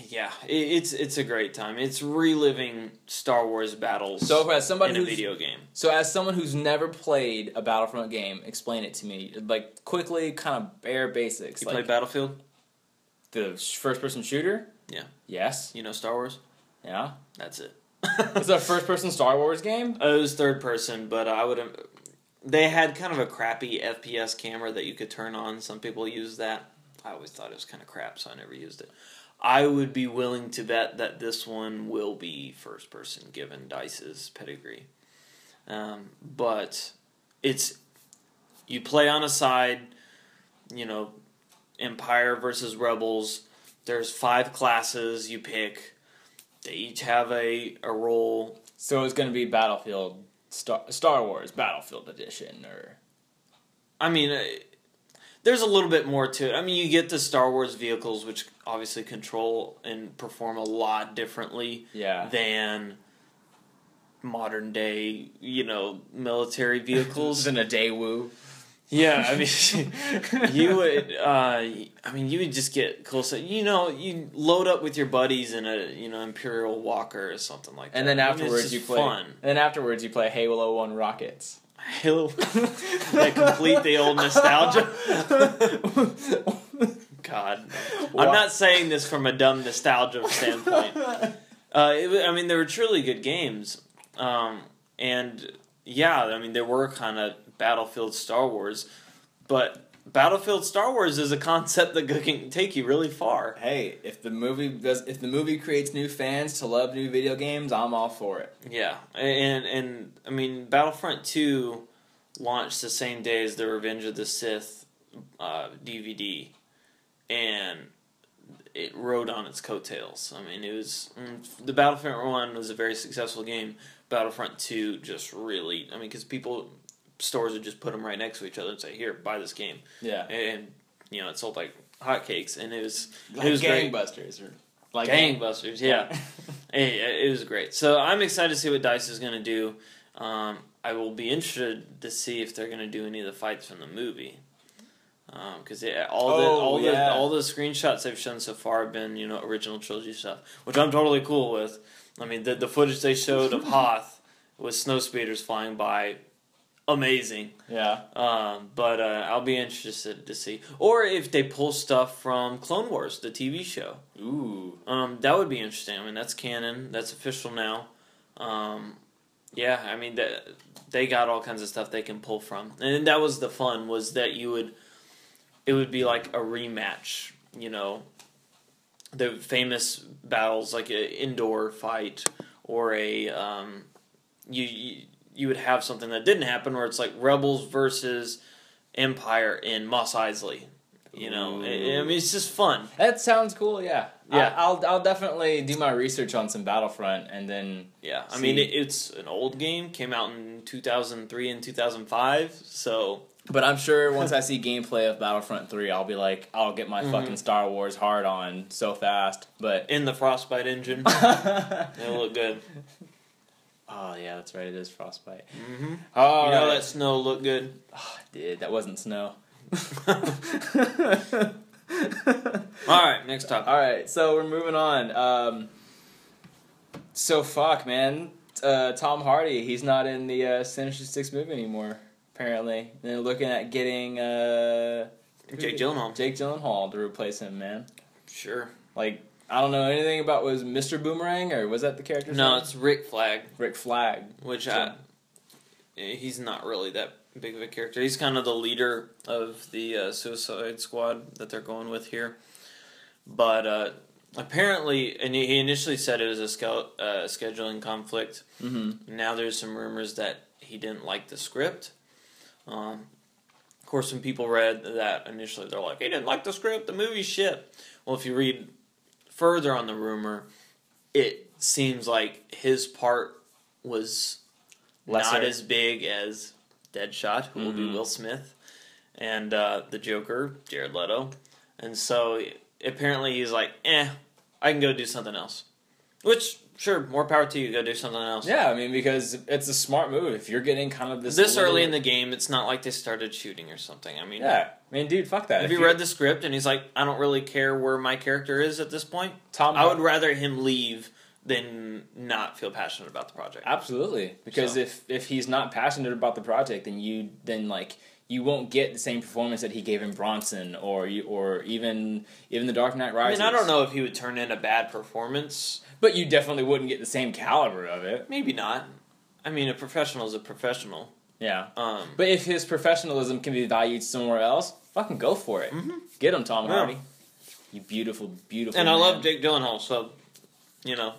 Speaker 2: yeah, it, it's it's a great time. It's reliving Star Wars battles.
Speaker 1: So as somebody
Speaker 2: in a video game.
Speaker 1: so as someone who's never played a Battlefront game, explain it to me. Like quickly, kind of bare basics.
Speaker 2: You
Speaker 1: like
Speaker 2: play Battlefield?
Speaker 1: the first person shooter.
Speaker 2: Yeah.
Speaker 1: Yes.
Speaker 2: You know Star Wars?
Speaker 1: Yeah.
Speaker 2: That's it.
Speaker 1: It's a first-person Star Wars game.
Speaker 2: Uh, it was third person, but I would have. They had kind of a crappy FPS camera that you could turn on. Some people use that. I always thought it was kind of crap, so I never used it. I would be willing to bet that this one will be first person, given Dice's pedigree. Um, but it's you play on a side, you know, Empire versus Rebels. There's five classes you pick. They each have a, a role.
Speaker 1: So it's going to be Battlefield Star Star Wars Battlefield Edition, or
Speaker 2: I mean, uh, there's a little bit more to it. I mean, you get the Star Wars vehicles, which obviously control and perform a lot differently
Speaker 1: yeah,
Speaker 2: than modern day, you know, military vehicles.
Speaker 1: in a Daewoo.
Speaker 2: yeah, I mean, you would. Uh, I mean, you would just get close. You know, you load up with your buddies in a you know Imperial Walker or something like that.
Speaker 1: And then
Speaker 2: I mean,
Speaker 1: afterwards you play.
Speaker 2: fun.
Speaker 1: And then afterwards you play Halo One Rockets.
Speaker 2: Halo. they complete the old nostalgia. God, I'm not saying this from a dumb nostalgia standpoint. Uh, it, I mean, they were truly good games, um, and yeah, I mean, there were kind of Battlefield Star Wars, but Battlefield Star Wars is a concept that can take you really far.
Speaker 1: Hey, if the movie does, if the movie creates new fans to love new video games, I'm all for it.
Speaker 2: Yeah, and and I mean, Battlefront Two launched the same day as the Revenge of the Sith uh, DVD, and it rode on its coattails. I mean, it was mm, the Battlefront One was a very successful game. Battlefront Two just really, I mean, because people stores would just put them right next to each other and say, "Here, buy this game,"
Speaker 1: Yeah,
Speaker 2: and you know, it sold like hotcakes, and it was
Speaker 1: like
Speaker 2: it was great.
Speaker 1: gangbusters or like
Speaker 2: gangbusters. Yeah. It, it was great. So I'm excited to see what Dice is going to do. Um, I will be interested to see if they're going to do any of the fights from the movie. Because all the
Speaker 1: Oh,
Speaker 2: all
Speaker 1: yeah.
Speaker 2: the all the screenshots they've shown so far have been you know original trilogy stuff, which I'm totally cool with. I mean the the footage they showed of Hoth with snow speeders flying by, amazing.
Speaker 1: yeah.
Speaker 2: Um, but uh, I'll be interested to see, or if they pull stuff from Clone Wars, the TV show.
Speaker 1: Ooh,
Speaker 2: Um, that would be interesting. I mean, that's canon. That's official now. Um, yeah, I mean, that they got all kinds of stuff they can pull from, and that was the fun was that you would, it would be like a rematch. You know, the famous battles like an indoor fight or a um, you, you you would have something that didn't happen where it's like rebels versus empire in Mos Eisley. You know, I I mean, it's just fun.
Speaker 1: that sounds cool. Yeah,
Speaker 2: Yeah.
Speaker 1: I, will I'll definitely do my research on some Battlefront and then
Speaker 2: Yeah, I
Speaker 1: See.
Speaker 2: mean it, it's an old game. Came out in two thousand three and two thousand five. So
Speaker 1: But I'm sure once I see gameplay of Battlefront 3, I'll be like, I'll get my
Speaker 2: Mhm.
Speaker 1: fucking Star Wars hard on so fast. But.
Speaker 2: in the Frostbite engine, it'll look good.
Speaker 1: Yeah, that's right. It is Frostbite.
Speaker 2: Mm-hmm.
Speaker 1: Oh,
Speaker 2: you know that snow looked good.
Speaker 1: Dude, that wasn't snow.
Speaker 2: All right, next topic.
Speaker 1: All right, so we're moving on. Um, so fuck, man. Uh, Tom Hardy, he's not in the uh, Sinister Six movie anymore. Apparently, and they're looking at getting uh,
Speaker 2: Jake Gyllenhaal.
Speaker 1: Jake Gyllenhaal to replace him. Man,
Speaker 2: Sure.
Speaker 1: like I don't know anything about was Mr. Boomerang or was that the character?
Speaker 2: No, it's Rick Flag,
Speaker 1: Rick Flag.
Speaker 2: which I, he's not really that big of a character. He's kind of the leader of the uh, Suicide Squad that they're going with here. But uh, apparently, and he initially said it was a scal- uh, scheduling conflict.
Speaker 1: Mm-hmm.
Speaker 2: Now there's some rumors that he didn't like the script. Um, of course, when people read that initially, they're like, "He didn't like the script. The movie shit." Well, if you read further on the rumor, it seems like his part was
Speaker 1: Lesser.
Speaker 2: not as big as Deadshot, who will be
Speaker 1: Mhm.
Speaker 2: Will Smith, and uh, the Joker, Jared Leto, and so apparently he's like, "Eh, I can go do something else." Which, sure, more power to you. Go do something else.
Speaker 1: Yeah, I mean because it's a smart move. If you're getting kind of this
Speaker 2: This,
Speaker 1: little-
Speaker 2: early in the game, it's not like they started shooting or something. I mean,
Speaker 1: yeah, I mean, dude, fuck that.
Speaker 2: Have
Speaker 1: If
Speaker 2: you read the script and he's like, I don't really care where my character is at this point?
Speaker 1: Tom?
Speaker 2: I would rather him leave than not feel passionate about the project.
Speaker 1: Absolutely, because
Speaker 2: So-
Speaker 1: if if he's not passionate about the project, then you then like you won't get the same performance that he gave in Bronson or you, or even even the Dark Knight
Speaker 2: I
Speaker 1: Rises.
Speaker 2: mean, I don't know if he would turn in a bad performance.
Speaker 1: But you definitely wouldn't get the same caliber of it.
Speaker 2: Maybe not. I mean, a professional is a professional.
Speaker 1: Yeah.
Speaker 2: Um,
Speaker 1: But if his professionalism can be valued somewhere else, fucking go for it.
Speaker 2: Mhm.
Speaker 1: Get him, Tom
Speaker 2: Yeah.
Speaker 1: Hardy. You beautiful, beautiful.
Speaker 2: and I love Jake Gyllenhaal, so you know,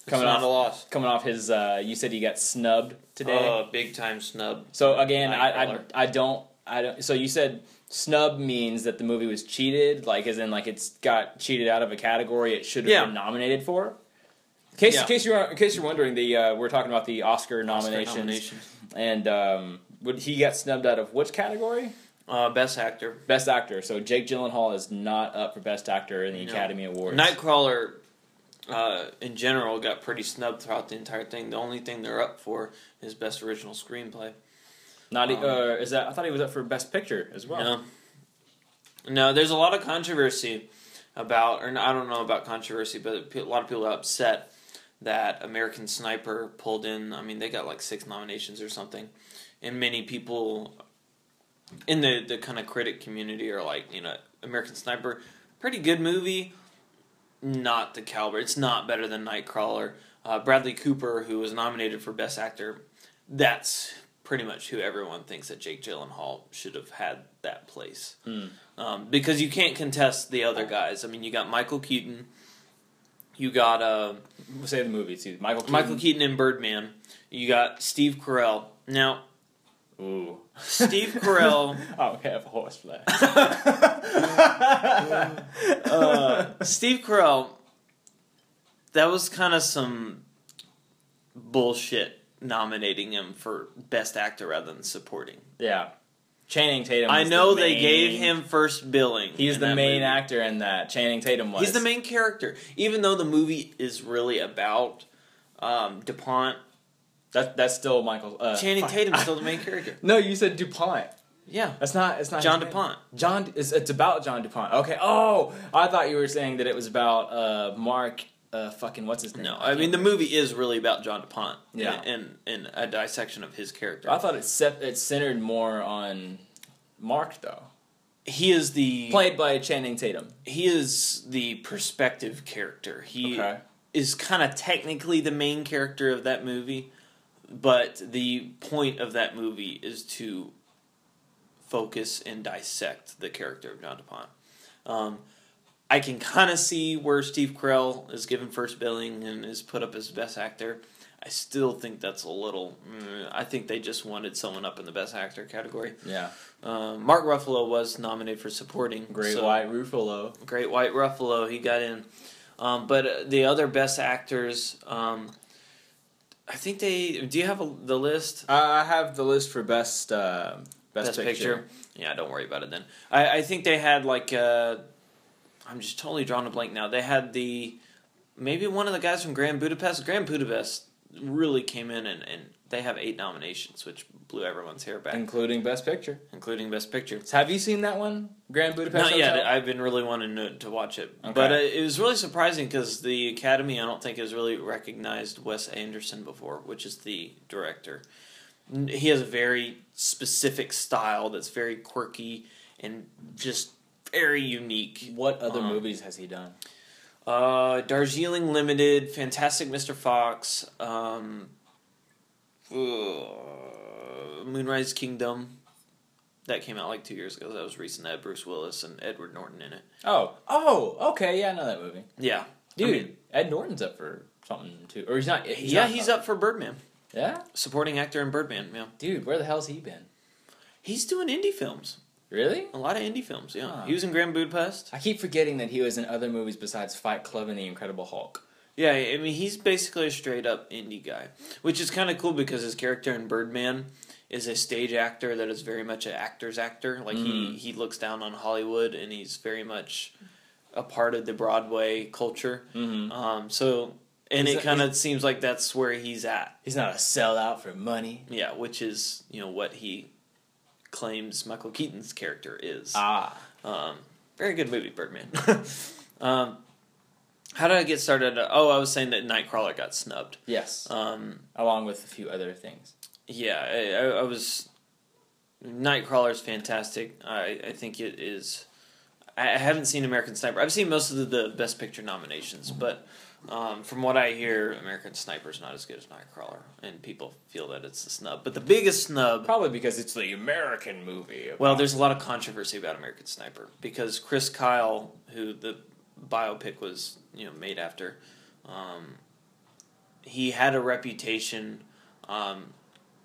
Speaker 2: it's
Speaker 1: Coming
Speaker 2: not
Speaker 1: off-
Speaker 2: a loss.
Speaker 1: coming off his. Uh, you said he got snubbed today.
Speaker 2: Oh, big time snub.
Speaker 1: so again, I, I I don't I don't. So you said snub means that the movie was cheated, like as in like it's got cheated out of a category it should have
Speaker 2: Yeah.
Speaker 1: been nominated for. In case,
Speaker 2: Yeah.
Speaker 1: in case you're in case you're wondering, the uh, we're talking about the Oscar
Speaker 2: Oscar
Speaker 1: nominations,
Speaker 2: nominations.
Speaker 1: and um, would he get snubbed out of which category?
Speaker 2: Uh, best actor.
Speaker 1: Best actor. So Jake Gyllenhaal is not up for best actor in the
Speaker 2: No.
Speaker 1: Academy Awards.
Speaker 2: Nightcrawler, uh, in general, got pretty snubbed throughout the entire thing. The only thing they're up for is best original screenplay.
Speaker 1: Not
Speaker 2: Um,
Speaker 1: uh, is that? I thought he was up for best picture as well.
Speaker 2: No, no. There's a lot of controversy about, or I don't know about controversy, but a lot of people are upset that American Sniper pulled in. I mean, they got like six nominations or something, and many people in the the kind of critic community are like, you know, American Sniper, pretty good movie, not the caliber. It's not better than Nightcrawler. Uh, Bradley Cooper, who was nominated for Best Actor, that's pretty much who everyone thinks that Jake Gyllenhaal should have had that place.
Speaker 1: Hmm.
Speaker 2: Um, because you can't contest the other guys. I mean, you got Michael Keaton, you got uh,
Speaker 1: We'll say the movie too. Michael Keaton.
Speaker 2: Michael Keaton in Birdman, you got Steve Carell. Now,
Speaker 1: Ooh.
Speaker 2: Steve Carell.
Speaker 1: oh, okay, have a horse flag.
Speaker 2: uh, Steve Carell, that was kind of some bullshit nominating him for Best Actor rather than supporting.
Speaker 1: yeah. Channing Tatum.
Speaker 2: I know
Speaker 1: the
Speaker 2: they
Speaker 1: main-
Speaker 2: gave him first billing.
Speaker 1: He's the main
Speaker 2: movie.
Speaker 1: actor in that. Channing Tatum was.
Speaker 2: He's the main character, even though the movie is really about um, Dupont.
Speaker 1: That, that's still Michael. Uh,
Speaker 2: Channing. Tatum's still the main character.
Speaker 1: No, you said Dupont.
Speaker 2: Yeah,
Speaker 1: That's not. It's not
Speaker 2: John
Speaker 1: his name.
Speaker 2: Dupont.
Speaker 1: John. It's, it's about John Dupont. Okay. Oh, I thought you were saying that it was about uh, Mark. Uh, fucking what's his name?
Speaker 2: No, I mean the movie is really about John Dupont.
Speaker 1: Yeah.
Speaker 2: and and a dissection of his character.
Speaker 1: I thought it set, it centered more on Mark though,
Speaker 2: He is the
Speaker 1: played by Channing Tatum.
Speaker 2: he is the perspective character. He
Speaker 1: Okay.
Speaker 2: is kind of technically the main character of that movie, but the point of that movie is to focus and dissect the character of John DuPont. Um, I can kind of see where Steve Carell is given first billing and is put up as best actor. I still think that's a little. mm, I think they just wanted someone up in the best actor category.
Speaker 1: Yeah.
Speaker 2: Um, Mark Ruffalo was nominated for supporting.
Speaker 1: Great
Speaker 2: so-
Speaker 1: White Ruffalo.
Speaker 2: Great White Ruffalo, he got in. Um, but uh, the other best actors, um, I think they. Do you have a, the list?
Speaker 1: Uh, I have the list for best uh, best, picture.
Speaker 2: Yeah, don't worry about it then. I, I think they had like. I'm just totally drawing a blank now. They had the maybe one of the guys from Grand Budapest. Grand Budapest really came in and, and they have eight nominations, which blew everyone's hair back,
Speaker 1: including best picture.
Speaker 2: including Best Picture.
Speaker 1: Have you seen that one, Grand Budapest?
Speaker 2: Not yet. I've been really wanting to, to watch it,
Speaker 1: Okay.
Speaker 2: but uh, it was really surprising because the Academy, I don't think, has really recognized Wes Anderson before, which is the director. He has a very specific style that's very quirky and just very unique.
Speaker 1: What other
Speaker 2: Um,
Speaker 1: movies has he done?
Speaker 2: Uh, Darjeeling Limited, Fantastic Mr. Fox, um, uh, Moonrise Kingdom. That came out like two years ago. That was recent. That had Bruce Willis and Edward Norton in it.
Speaker 1: Oh, oh, okay, yeah, I know that movie.
Speaker 2: Yeah,
Speaker 1: Dude,
Speaker 2: I mean,
Speaker 1: Ed Norton's up for something too, or he's not. He's
Speaker 2: yeah,
Speaker 1: not
Speaker 2: he's up for Birdman,
Speaker 1: Yeah,
Speaker 2: supporting actor in Birdman. Yeah,
Speaker 1: dude, where the hell's he been?
Speaker 2: he's doing indie films.
Speaker 1: Really?
Speaker 2: A lot of indie films. Yeah,
Speaker 1: Huh.
Speaker 2: he was in Grand Budapest.
Speaker 1: I keep forgetting that he was in other movies besides Fight Club and The Incredible Hulk.
Speaker 2: Yeah, I mean he's basically a straight up indie guy, which is kind of cool because his character in Birdman is a stage actor that is very much an actor's actor. Like he
Speaker 1: Mhm.
Speaker 2: he looks down on Hollywood and he's very much a part of the Broadway culture.
Speaker 1: Mm-hmm.
Speaker 2: Um, so and
Speaker 1: He's
Speaker 2: it kind of seems like that's where he's at.
Speaker 1: He's not a sellout for money.
Speaker 2: Yeah, which is you know what he claims Michael Keaton's character is.
Speaker 1: Ah,
Speaker 2: Um, very good movie, Birdman. um, how did I get started? Oh, I was saying that Nightcrawler got snubbed.
Speaker 1: yes,
Speaker 2: Um,
Speaker 1: along with a few other things.
Speaker 2: yeah, I, I, I was. Nightcrawler is fantastic. I, I think it is. I I haven't seen American Sniper. I've seen most of the, the Best Picture nominations, but um, from what I hear, American Sniper is not as good as Nightcrawler, and people feel that it's a snub. But the biggest snub.
Speaker 1: Probably because it's the American movie.
Speaker 2: Well, there's a lot of controversy about American Sniper because Chris Kyle, who the biopic was you know made after, um, he had a reputation. Um,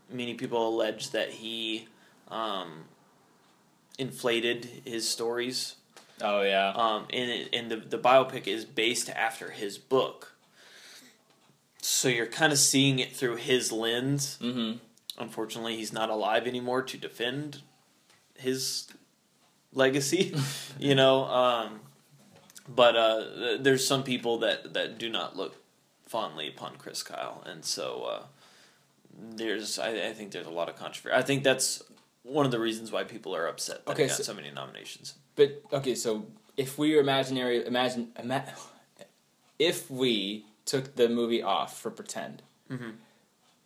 Speaker 2: many people allege that he um, inflated his stories,
Speaker 1: Oh yeah.
Speaker 2: um, and it, and the the biopic is based after his book. So you're kind of seeing it through his lens.
Speaker 1: mm-hmm.
Speaker 2: Unfortunately, he's not alive anymore to defend his legacy, you know. Um, but uh, there's some people that, that do not look fondly upon Chris Kyle, and so uh, there's I, I think there's a lot of controversy. I think that's one of the reasons why people are upset that
Speaker 1: Okay,
Speaker 2: he got
Speaker 1: so-
Speaker 2: so many nominations.
Speaker 1: But okay, so if we were imaginary, imagine, ima- if we took the movie off for pretend,
Speaker 2: Mhm.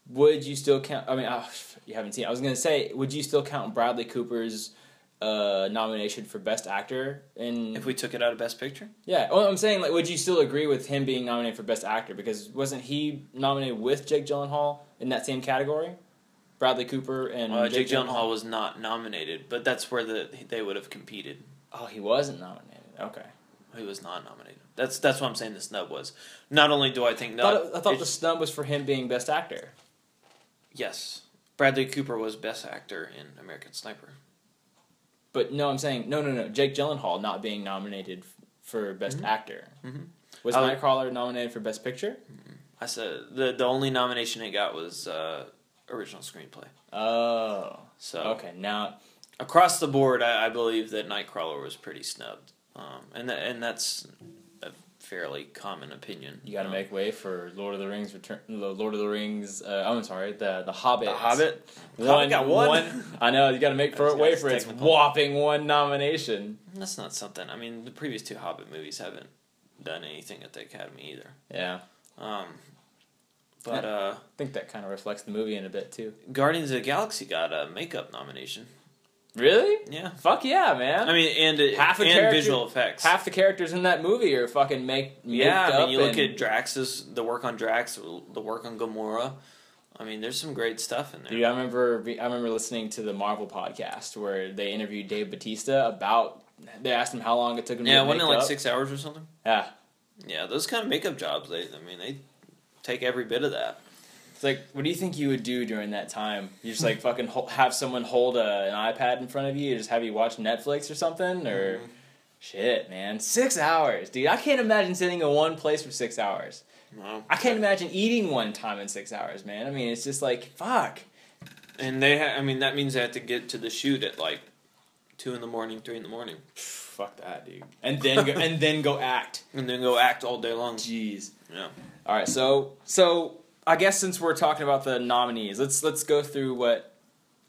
Speaker 1: would you still count? I mean, uh, you haven't seen. it. I was gonna say, would you still count Bradley Cooper's uh, nomination for Best Actor? In
Speaker 2: If we took it out of Best Picture,
Speaker 1: yeah, well, I'm saying, like, would you still agree with him being nominated for Best Actor? Because wasn't he nominated with Jake Gyllenhaal in that same category? Bradley Cooper and
Speaker 2: uh, Jake Gyllenhaal was not nominated, but that's where the they would have competed.
Speaker 1: Oh, he wasn't nominated. Okay.
Speaker 2: He was not nominated. That's that's what I'm saying. The snub was. Not only do I think
Speaker 1: I thought, I thought the snub was for him being Best Actor.
Speaker 2: yes, Bradley Cooper was best actor in American Sniper.
Speaker 1: But no, I'm saying no, no, no. Jake Gyllenhaal not being nominated for Best
Speaker 2: Mhm.
Speaker 1: Actor.
Speaker 2: Mhm.
Speaker 1: Was
Speaker 2: would-
Speaker 1: Nightcrawler nominated for Best Picture?
Speaker 2: I said the the only nomination it got was uh, original screenplay.
Speaker 1: Oh,
Speaker 2: So
Speaker 1: okay. Now,
Speaker 2: across the board, I, I believe that Nightcrawler was pretty snubbed, um, and that, and that's a fairly common opinion.
Speaker 1: you got to
Speaker 2: Um,
Speaker 1: make way for Lord of the Rings Return. the Lord of the Rings. Uh, oh, I'm sorry. The the Hobbit.
Speaker 2: The Hobbit.
Speaker 1: One,
Speaker 2: Hobbit got one.
Speaker 1: I know you got to make for way for its whopping one nomination.
Speaker 2: That's not something. I mean, the previous two Hobbit movies haven't done anything at the Academy either.
Speaker 1: Yeah,
Speaker 2: Um, but uh,
Speaker 1: I think that kind of reflects the movie in a bit too.
Speaker 2: Guardians of the Galaxy got a makeup nomination.
Speaker 1: Really?
Speaker 2: Yeah.
Speaker 1: Fuck yeah, man.
Speaker 2: I mean, and it,
Speaker 1: Half the
Speaker 2: and visual effects.
Speaker 1: half the characters in that movie are fucking make
Speaker 2: yeah, I mean, you look at Drax's the work on Drax, the work on Gamora. I mean, there's some great stuff in there.
Speaker 1: Dude, I remember I remember listening to the Marvel podcast where they interviewed Dave Batista about. They asked him how long it took him.
Speaker 2: yeah,
Speaker 1: to
Speaker 2: wasn't it like six hours or something?
Speaker 1: Yeah,
Speaker 2: Yeah, those kind of makeup jobs. They, I mean, they take every bit of that.
Speaker 1: It's like, what do you think you would do during that time? You just like fucking ho- have someone hold a, an iPad in front of you, and just have you watch Netflix or something, or
Speaker 2: Mhm.
Speaker 1: shit, man, six hours, dude. I can't imagine sitting in one place for six hours.
Speaker 2: Well,
Speaker 1: I can't imagine eating one time in six hours, man. I mean, it's just like fuck.
Speaker 2: And they, ha- I mean, that means they have to get to the shoot at like two in the morning, three in the morning,
Speaker 1: Fuck that, dude. And then go, and then go act.
Speaker 2: and then go act all day long.
Speaker 1: Jeez.
Speaker 2: Yeah.
Speaker 1: All right, so so I guess since we're talking about the nominees, let's let's go through what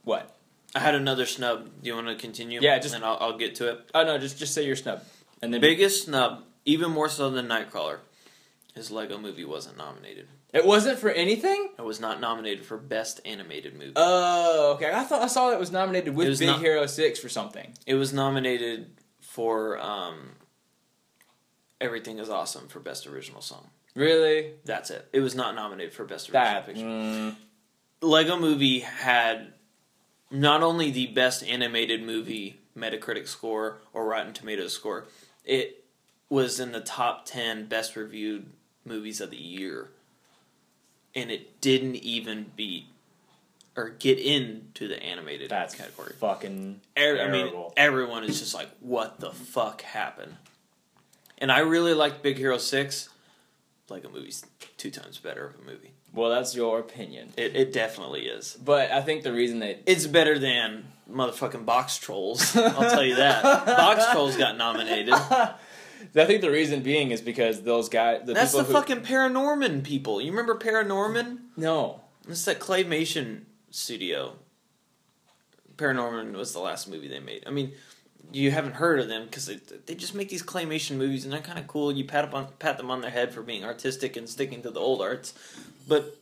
Speaker 1: what.
Speaker 2: I had another snub. Do you want to continue?
Speaker 1: Yeah, just-
Speaker 2: and I'll, I'll get to it.
Speaker 1: Oh no, just just say your snub, and
Speaker 2: The
Speaker 1: then
Speaker 2: biggest snub, even more so than Nightcrawler, his Lego Movie wasn't nominated.
Speaker 1: it wasn't for anything.
Speaker 2: It was not nominated for Best Animated Movie.
Speaker 1: Oh, okay. I thought I saw that it was nominated with
Speaker 2: It was
Speaker 1: Big
Speaker 2: not-
Speaker 1: Hero Six for something.
Speaker 2: it was nominated for um, Everything is Awesome for Best Original Song.
Speaker 1: Really?
Speaker 2: That's it. It was not nominated for Best Original
Speaker 1: That.
Speaker 2: Picture.
Speaker 1: mm,
Speaker 2: Lego Movie had not only the best animated movie Metacritic score or Rotten Tomatoes score, it was in the top 10 best reviewed movies of the year. And it didn't even beat or get into the animated
Speaker 1: that's
Speaker 2: category.
Speaker 1: fucking
Speaker 2: I mean, everyone is just like, what the fuck happened? And I really liked Big Hero 6. Lego Movie's two times better of a movie.
Speaker 1: well, that's your opinion.
Speaker 2: It, it definitely is.
Speaker 1: But I think the reason that
Speaker 2: It's better than motherfucking Box Trolls. I'll tell you that. Box Trolls got nominated.
Speaker 1: I think the reason being is because those guys, the
Speaker 2: That's the
Speaker 1: who,
Speaker 2: fucking Paranorman people. You remember Paranorman?
Speaker 1: no.
Speaker 2: It's that claymation studio. Paranorman was the last movie they made. I mean, you haven't heard of them because they, they just make these claymation movies and they're kind of cool. You pat up on pat them on their head for being artistic and sticking to the old arts, but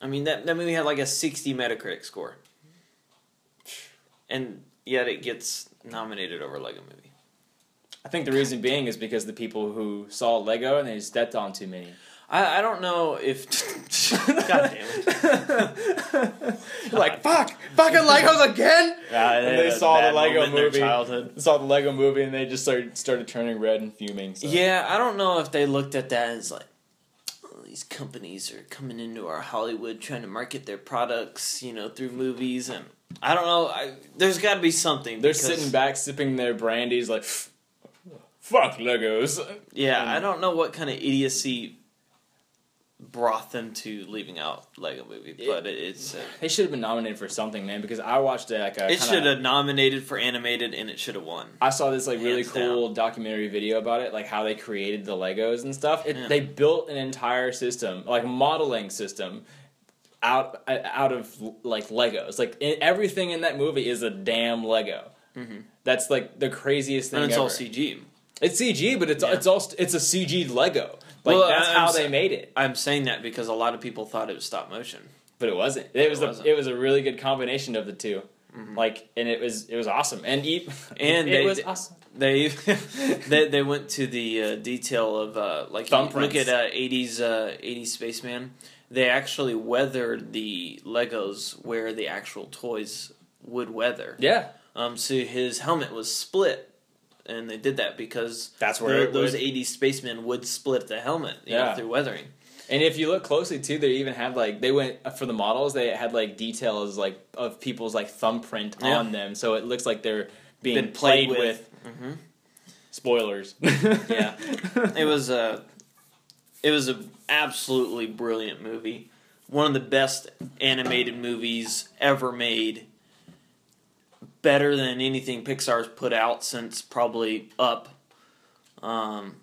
Speaker 2: I mean that that movie had like a sixty Metacritic score. and yet it gets nominated over Lego Movie.
Speaker 1: I think the reason being is because the people who saw Lego and they stepped on too many.
Speaker 2: I, I don't know if. God damn it!
Speaker 1: like fuck, fucking Legos again.
Speaker 2: Yeah,
Speaker 1: And they saw the Lego
Speaker 2: moment in their
Speaker 1: movie.
Speaker 2: childhood.
Speaker 1: Saw the Lego movie and they just started started turning red and fuming. So.
Speaker 2: Yeah, I don't know if they looked at that as like "Oh, these companies are coming into our Hollywood trying to market their products, you know, through movies, and I don't know. I, there's got to be something.
Speaker 1: They're sitting back sipping their brandies like, fuck Legos.
Speaker 2: Yeah,
Speaker 1: and-
Speaker 2: I don't know what kind of idiocy brought them to leaving out Lego Movie, but it, it's uh,
Speaker 1: They should have been nominated for something, man. Because I watched it like a
Speaker 2: it should have nominated for animated and it should have won.
Speaker 1: I saw this like really cool documentary video about it, like how they created the Legos and stuff. It,
Speaker 2: Yeah.
Speaker 1: They built an entire system, like modeling system, out out of like Legos. Like everything in that movie is a damn Lego.
Speaker 2: Mhm.
Speaker 1: That's like the craziest thing
Speaker 2: And it's
Speaker 1: ever.
Speaker 2: all CG.
Speaker 1: It's CG, but it's
Speaker 2: Yeah.
Speaker 1: it's all it's a CG Lego. Like
Speaker 2: Well,
Speaker 1: that's
Speaker 2: I-
Speaker 1: how
Speaker 2: I'm
Speaker 1: they made it.
Speaker 2: I'm saying that because a lot of people thought it was stop motion.
Speaker 1: But it wasn't. It was
Speaker 2: It
Speaker 1: a, it was a really good combination of the 2
Speaker 2: Mhm.
Speaker 1: Like and it was it was awesome. And e-
Speaker 2: And
Speaker 1: it
Speaker 2: they-
Speaker 1: was awesome.
Speaker 2: They they they went to the uh, detail of uh, like you look at uh, 80s uh, 80s spaceman. They actually weathered the Legos where the actual toys would weather.
Speaker 1: Yeah.
Speaker 2: Um, so his helmet was split, and they did that because
Speaker 1: That's where
Speaker 2: the- those
Speaker 1: would-
Speaker 2: 80s spacemen would split the helmet you
Speaker 1: Yeah.
Speaker 2: know, through weathering.
Speaker 1: And if you look closely too, they even had like they went uh, for the models. They had like details like of people's like thumbprint
Speaker 2: Yeah.
Speaker 1: on them, so it looks like they're being
Speaker 2: Been
Speaker 1: played,
Speaker 2: played
Speaker 1: with.
Speaker 2: with. hmm
Speaker 1: Spoilers.
Speaker 2: Yeah. It was a, it was a absolutely brilliant movie. One of the best animated movies ever made. Better than anything Pixar's put out since probably Up. Um,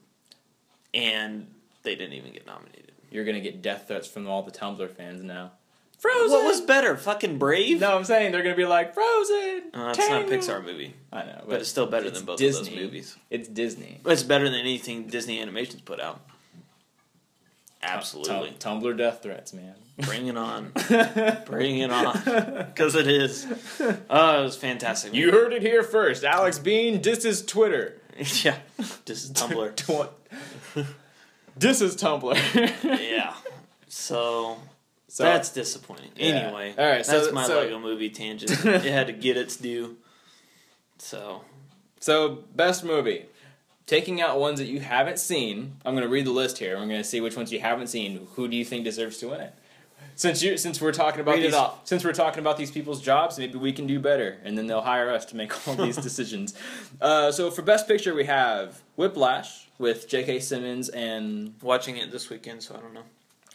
Speaker 2: and they didn't even get nominated.
Speaker 1: You're gonna get death threats from all the Tumblr fans now. Frozen.
Speaker 2: What was better, fucking Brave?
Speaker 1: No, I'm saying they're gonna be like Frozen.
Speaker 2: Uh, it's not a Pixar movie,
Speaker 1: I know, but,
Speaker 2: but it's still better
Speaker 1: it's
Speaker 2: than both
Speaker 1: Disney.
Speaker 2: of those movies.
Speaker 1: It's Disney.
Speaker 2: It's better than anything Disney Animations put out. Absolutely.
Speaker 1: Tum- Tumblr death threats, man.
Speaker 2: Bring it on. Bring it on. Because it is. Oh, it was fantastic.
Speaker 1: You heard it here first. Alex Bean, this is Twitter.
Speaker 2: yeah. This is Tumblr.
Speaker 1: This is Tumblr.
Speaker 2: yeah. So,
Speaker 1: So
Speaker 2: that's disappointing.
Speaker 1: Yeah.
Speaker 2: Anyway,
Speaker 1: All right, so-
Speaker 2: that's my
Speaker 1: so-
Speaker 2: Lego movie tangent. it had to get its due. So,
Speaker 1: So, best movie. Taking out ones that you haven't seen, I'm going to read the list here. I'm going to see which ones you haven't seen. Who do you think deserves to win it? Since you, since we're talking about
Speaker 2: Read
Speaker 1: these, since we're talking about these people's jobs, maybe we can do better, and then they'll hire us to make all these decisions. Uh, so for best picture, we have Whiplash with J.K. Simmons and
Speaker 2: watching it this weekend, so I don't know.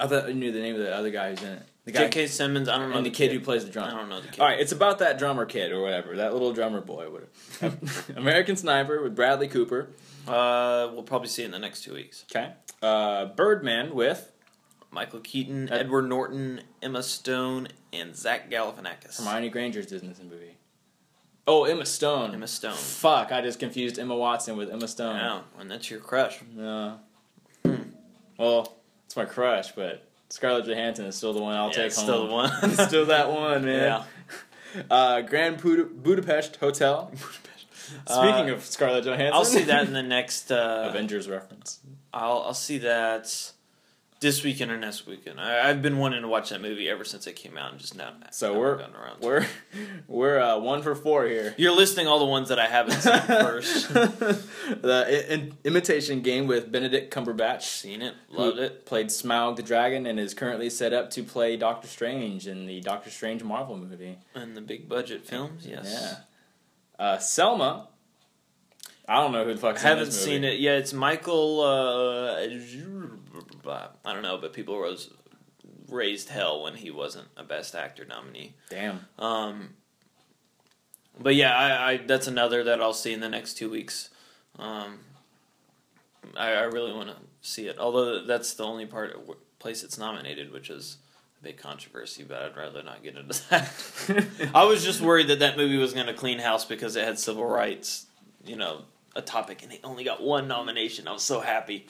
Speaker 1: I thought I knew the name of the other guy who's in it. The guy
Speaker 2: J.K. Simmons, I don't know.
Speaker 1: and the kid who plays the drum.
Speaker 2: I don't know the kid.
Speaker 1: All right, it's about that drummer kid or whatever, that little drummer boy. Whatever. American Sniper with Bradley Cooper.
Speaker 2: Uh, we'll probably see it in the next two weeks.
Speaker 1: Okay. Uh, Birdman with
Speaker 2: Michael Keaton,
Speaker 1: Uh,
Speaker 2: Edward Norton, Emma Stone, and Zach Galifianakis.
Speaker 1: Hermione Granger's Disney movie. Oh, Emma Stone.
Speaker 2: Emma Stone.
Speaker 1: Fuck, I just confused Emma Watson with Emma Stone.
Speaker 2: Wow, and that's your crush.
Speaker 1: No.
Speaker 2: Hmm.
Speaker 1: Well, it's my crush, but Scarlett Johansson is still the one I'll
Speaker 2: Yeah,
Speaker 1: take
Speaker 2: it's
Speaker 1: home.
Speaker 2: still the one.
Speaker 1: Still that one, man. Uh, Grand Bud- Budapest Hotel. Speaking
Speaker 2: Uh,
Speaker 1: of Scarlett Johansson,
Speaker 2: I'll see that in the next. Uh,
Speaker 1: Avengers reference.
Speaker 2: I'll I'll see that this weekend or next weekend. I, I've been wanting to watch that movie ever since it came out, and just now.
Speaker 1: So
Speaker 2: never
Speaker 1: we're
Speaker 2: around
Speaker 1: we're we're uh, one for four here.
Speaker 2: You're listing all the ones that I haven't seen first.
Speaker 1: the i- in- imitation game with Benedict Cumberbatch.
Speaker 2: Seen it, loved it.
Speaker 1: Played Smaug the Dragon and is currently set up to play Doctor Strange in the Doctor Strange Marvel movie.
Speaker 2: And the big budget films, yes.
Speaker 1: Yeah. Uh, Selma. I don't know who the fuck. in this.
Speaker 2: I
Speaker 1: haven't seen
Speaker 2: it. Yeah, it's Michael. Uh, I don't know, but people was raised hell when he wasn't a Best Actor nominee.
Speaker 1: Damn.
Speaker 2: Um, but yeah, I, I that's another that I'll see in the next two weeks. Um, I, I really want to see it. Although that's the only part place it's nominated, which is big controversy. But I'd rather not get into that. I was just worried that that movie was going to clean house because it had civil rights, you know, a topic, and it only got one nomination. I was so happy.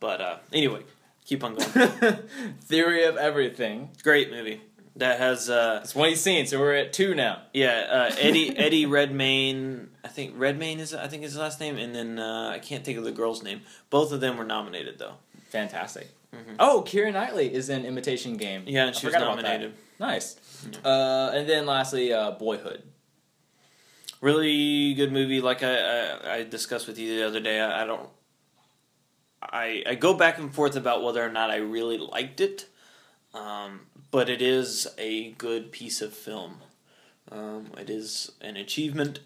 Speaker 2: But uh, anyway, keep on going.
Speaker 1: Theory of Everything.
Speaker 2: Great movie. that has uh,
Speaker 1: That's one he's seen, so we're at two now.
Speaker 2: yeah uh, Eddie Eddie Redmayne. I think Redmayne is I think is his last name, and then uh, I can't think of the girl's name. Both of them were nominated though.
Speaker 1: Fantastic.
Speaker 2: Mhm.
Speaker 1: Oh, Keira Knightley is in Imitation Game.
Speaker 2: Yeah, and she was
Speaker 1: forgot about that.
Speaker 2: nominated.
Speaker 1: Nice. Uh, and then lastly, uh, Boyhood.
Speaker 2: Really good movie. Like I, I, I discussed with you the other day, I, I don't. I I go back and forth about whether or not I really liked it, um, but it is a good piece of film. Um, it is an achievement.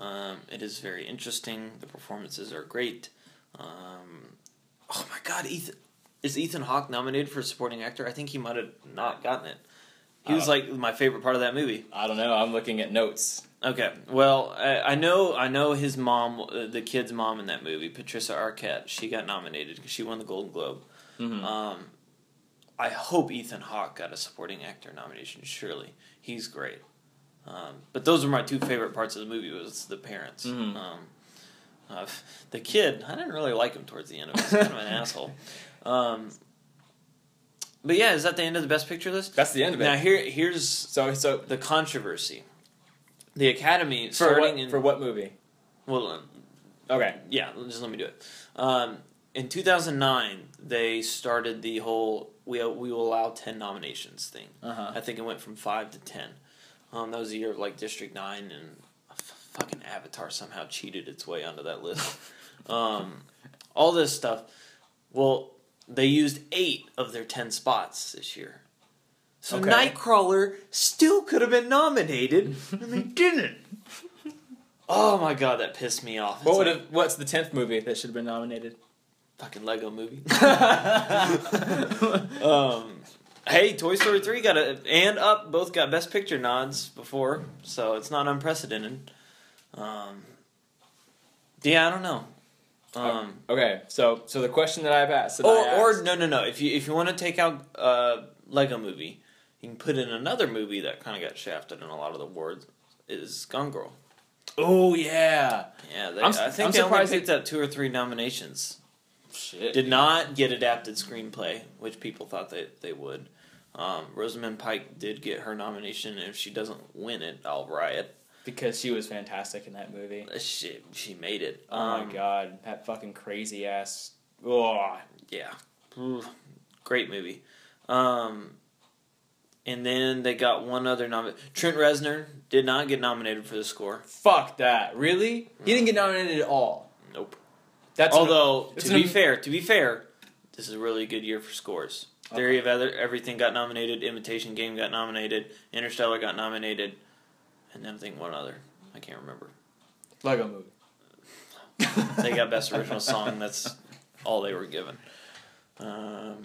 Speaker 2: Um, it is very interesting. The performances are great. Um, oh my God, Ethan is Ethan Hawke nominated for supporting actor? I think he might have not gotten it. He was
Speaker 1: Uh,
Speaker 2: like my favorite part of that movie.
Speaker 1: I don't know. I'm looking at notes.
Speaker 2: Okay, well, I, I know I know his mom, uh, the kid's mom in that movie, Patricia Arquette. She got nominated because she won the Golden Globe.
Speaker 1: Mhm.
Speaker 2: Um, I hope Ethan Hawke got a supporting actor nomination. Surely, he's great. Um, but those are my two favorite parts of the movie. Was the parents.
Speaker 1: Mhm.
Speaker 2: Um, uh, the kid, I didn't really like him towards the end of it. He's kind of an asshole. Um, but yeah, is that the end of the best picture list?
Speaker 1: That's the end of it.
Speaker 2: Now here, here's
Speaker 1: so, so
Speaker 2: the controversy. The Academy
Speaker 1: for
Speaker 2: starting
Speaker 1: what,
Speaker 2: in
Speaker 1: for what movie?
Speaker 2: well, um,
Speaker 1: Okay.
Speaker 2: yeah, just let me do it. Um, in 2009, they started the whole we we will allow 10 nominations thing.
Speaker 1: Uh huh.
Speaker 2: I think it went from five to 10. Um, that was the year of like District Nine, and f- fucking Avatar somehow cheated its way onto that list. um, all this stuff. Well, they used eight of their 10 spots this year. So
Speaker 1: Okay.
Speaker 2: Nightcrawler still could have been nominated, and they didn't. Oh my god, that pissed me off.
Speaker 1: What would
Speaker 2: like,
Speaker 1: have? What's the tenth movie that should have been nominated?
Speaker 2: fucking Lego movie? um, hey, Toy Story three got a and Up both got Best Picture nods before, so it's not unprecedented. Um, yeah, I don't know. Um,
Speaker 1: okay, so so the question that I've asked, that
Speaker 2: or
Speaker 1: asked-
Speaker 2: or no no no. If you if you want to take out uh, Lego movie, you can put in another movie that kind of got shafted in a lot of the awards. Is Gone Girl?
Speaker 1: oh yeah,
Speaker 2: Yeah, they, i think
Speaker 1: I'm
Speaker 2: they only picked up two or three nominations.
Speaker 1: shit.
Speaker 2: Did not get adapted screenplay, which people thought they they would. Um, Rosamund Pike did get her nomination, and if she doesn't win it, I'll riot.
Speaker 1: Because she was fantastic in that movie.
Speaker 2: Uh, She she made it.
Speaker 1: Oh
Speaker 2: Um,
Speaker 1: my god, that fucking crazy ass. Oh,
Speaker 2: Yeah, Ooh, great movie. Um, and then they got one other nom. Trent Reznor did not get nominated for the score.
Speaker 1: fuck that! Really? He didn't get nominated at all.
Speaker 2: Nope.
Speaker 1: That's an-
Speaker 2: Although
Speaker 1: it's
Speaker 2: to
Speaker 1: an
Speaker 2: be fair, to be fair, this is a really good year for scores. Theory of Other, Everything got nominated. Imitation Game got nominated. Interstellar got nominated, and then I think one other. I can't remember.
Speaker 1: Lego movie.
Speaker 2: They got Best Original Song. That's all they were given. Um,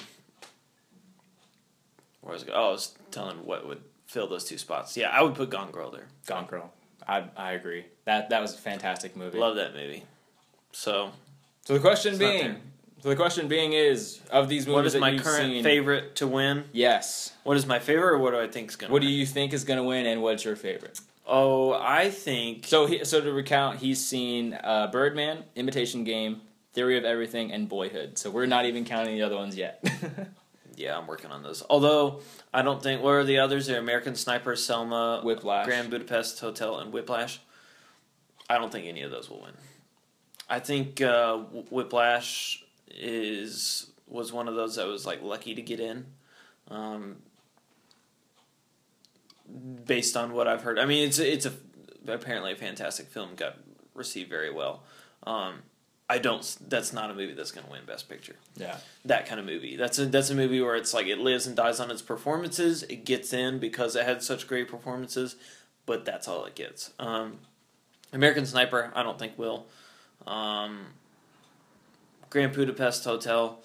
Speaker 2: where was I? Oh, I was telling what would fill those two spots. Yeah, I would put Gone Girl there.
Speaker 1: Gone Girl. I I agree. That that was a fantastic movie.
Speaker 2: Love that movie. So,
Speaker 1: So the question being, so the question being is of these movies
Speaker 2: what is my current
Speaker 1: seen,
Speaker 2: favorite to win?
Speaker 1: Yes.
Speaker 2: What is my favorite, or what do I think is gonna?
Speaker 1: What do you think is going to win, and what's your favorite?
Speaker 2: Oh, I think
Speaker 1: So he, so to recount, he's seen uh, Birdman, Imitation Game, Theory of Everything, and Boyhood. So we're not even counting the other ones yet.
Speaker 2: Yeah, I'm working on those. Although I don't think what are the others? They're American Sniper, Selma,
Speaker 1: Whiplash.
Speaker 2: Grand Budapest Hotel, and Whiplash. I don't think any of those will win. I think uh, Whiplash is was one of those that was like lucky to get in, um, based on what I've heard. I mean, it's it's a apparently a fantastic film. Got received very well. Um, I don't. That's not a movie that's going to win Best Picture
Speaker 1: yeah.
Speaker 2: that kind of movie. That's a that's a movie where it's like it lives and dies on its performances. It gets in because it had such great performances, but that's all it gets. Um, American Sniper, I don't think will. Um, Grand Budapest Hotel.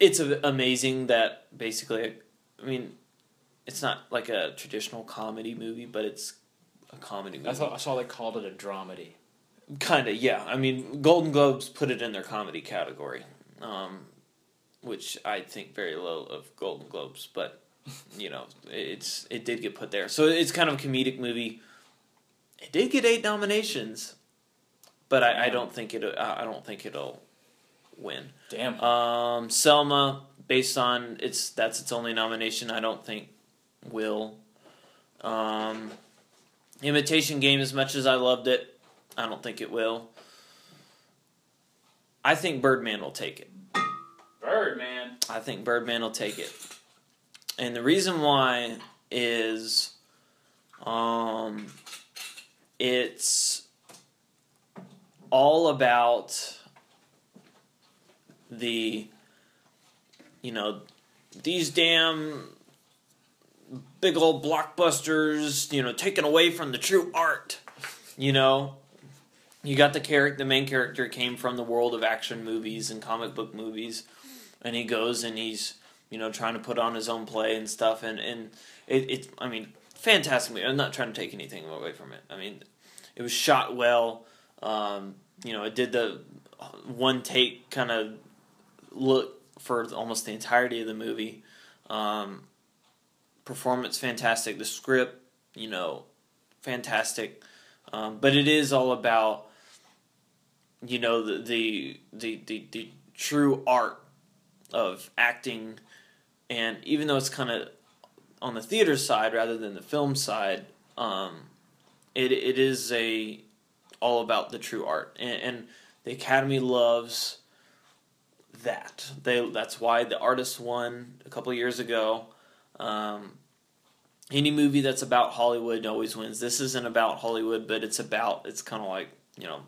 Speaker 2: It's amazing that basically, I mean, it's not like a traditional comedy movie, but it's a comedy movie.
Speaker 1: I saw, I saw they called it a dramedy.
Speaker 2: Kind of, yeah. I mean, Golden Globes put it in their comedy category, um, which I think very low of Golden Globes, but you know, it's it did get put there. So it's kind of a comedic movie. It did get eight nominations, but I, I don't think it. I I don't think it'll win.
Speaker 1: Damn.
Speaker 2: Um, Selma, based on its that's its only nomination. I don't think will. Um, Imitation Game, as much as I loved it, I don't think it will. I think Birdman will take it.
Speaker 1: Birdman.
Speaker 2: I think Birdman will take it. And the reason why is um it's all about the you know these damn big old blockbusters, you know, taken away from the true art. You know, you got the character the main character came from the world of action movies and comic book movies and he goes and he's you know trying to put on his own play and stuff and and it, it i mean fantastic movie. i'm not trying to take anything away from it i mean it was shot well um, you know it did the one take kind of look for almost the entirety of the movie um, performance fantastic the script you know fantastic. Um, but it is all about you know the the the, the, the true art of acting. And even though it's kind of on the theater side rather than the film side um, it, it is a all about the true art. And, and the academy loves that. They that's why the artist won a couple years ago um, any movie that's about hollywood always wins this isn't about hollywood but it's about it's kind of like you know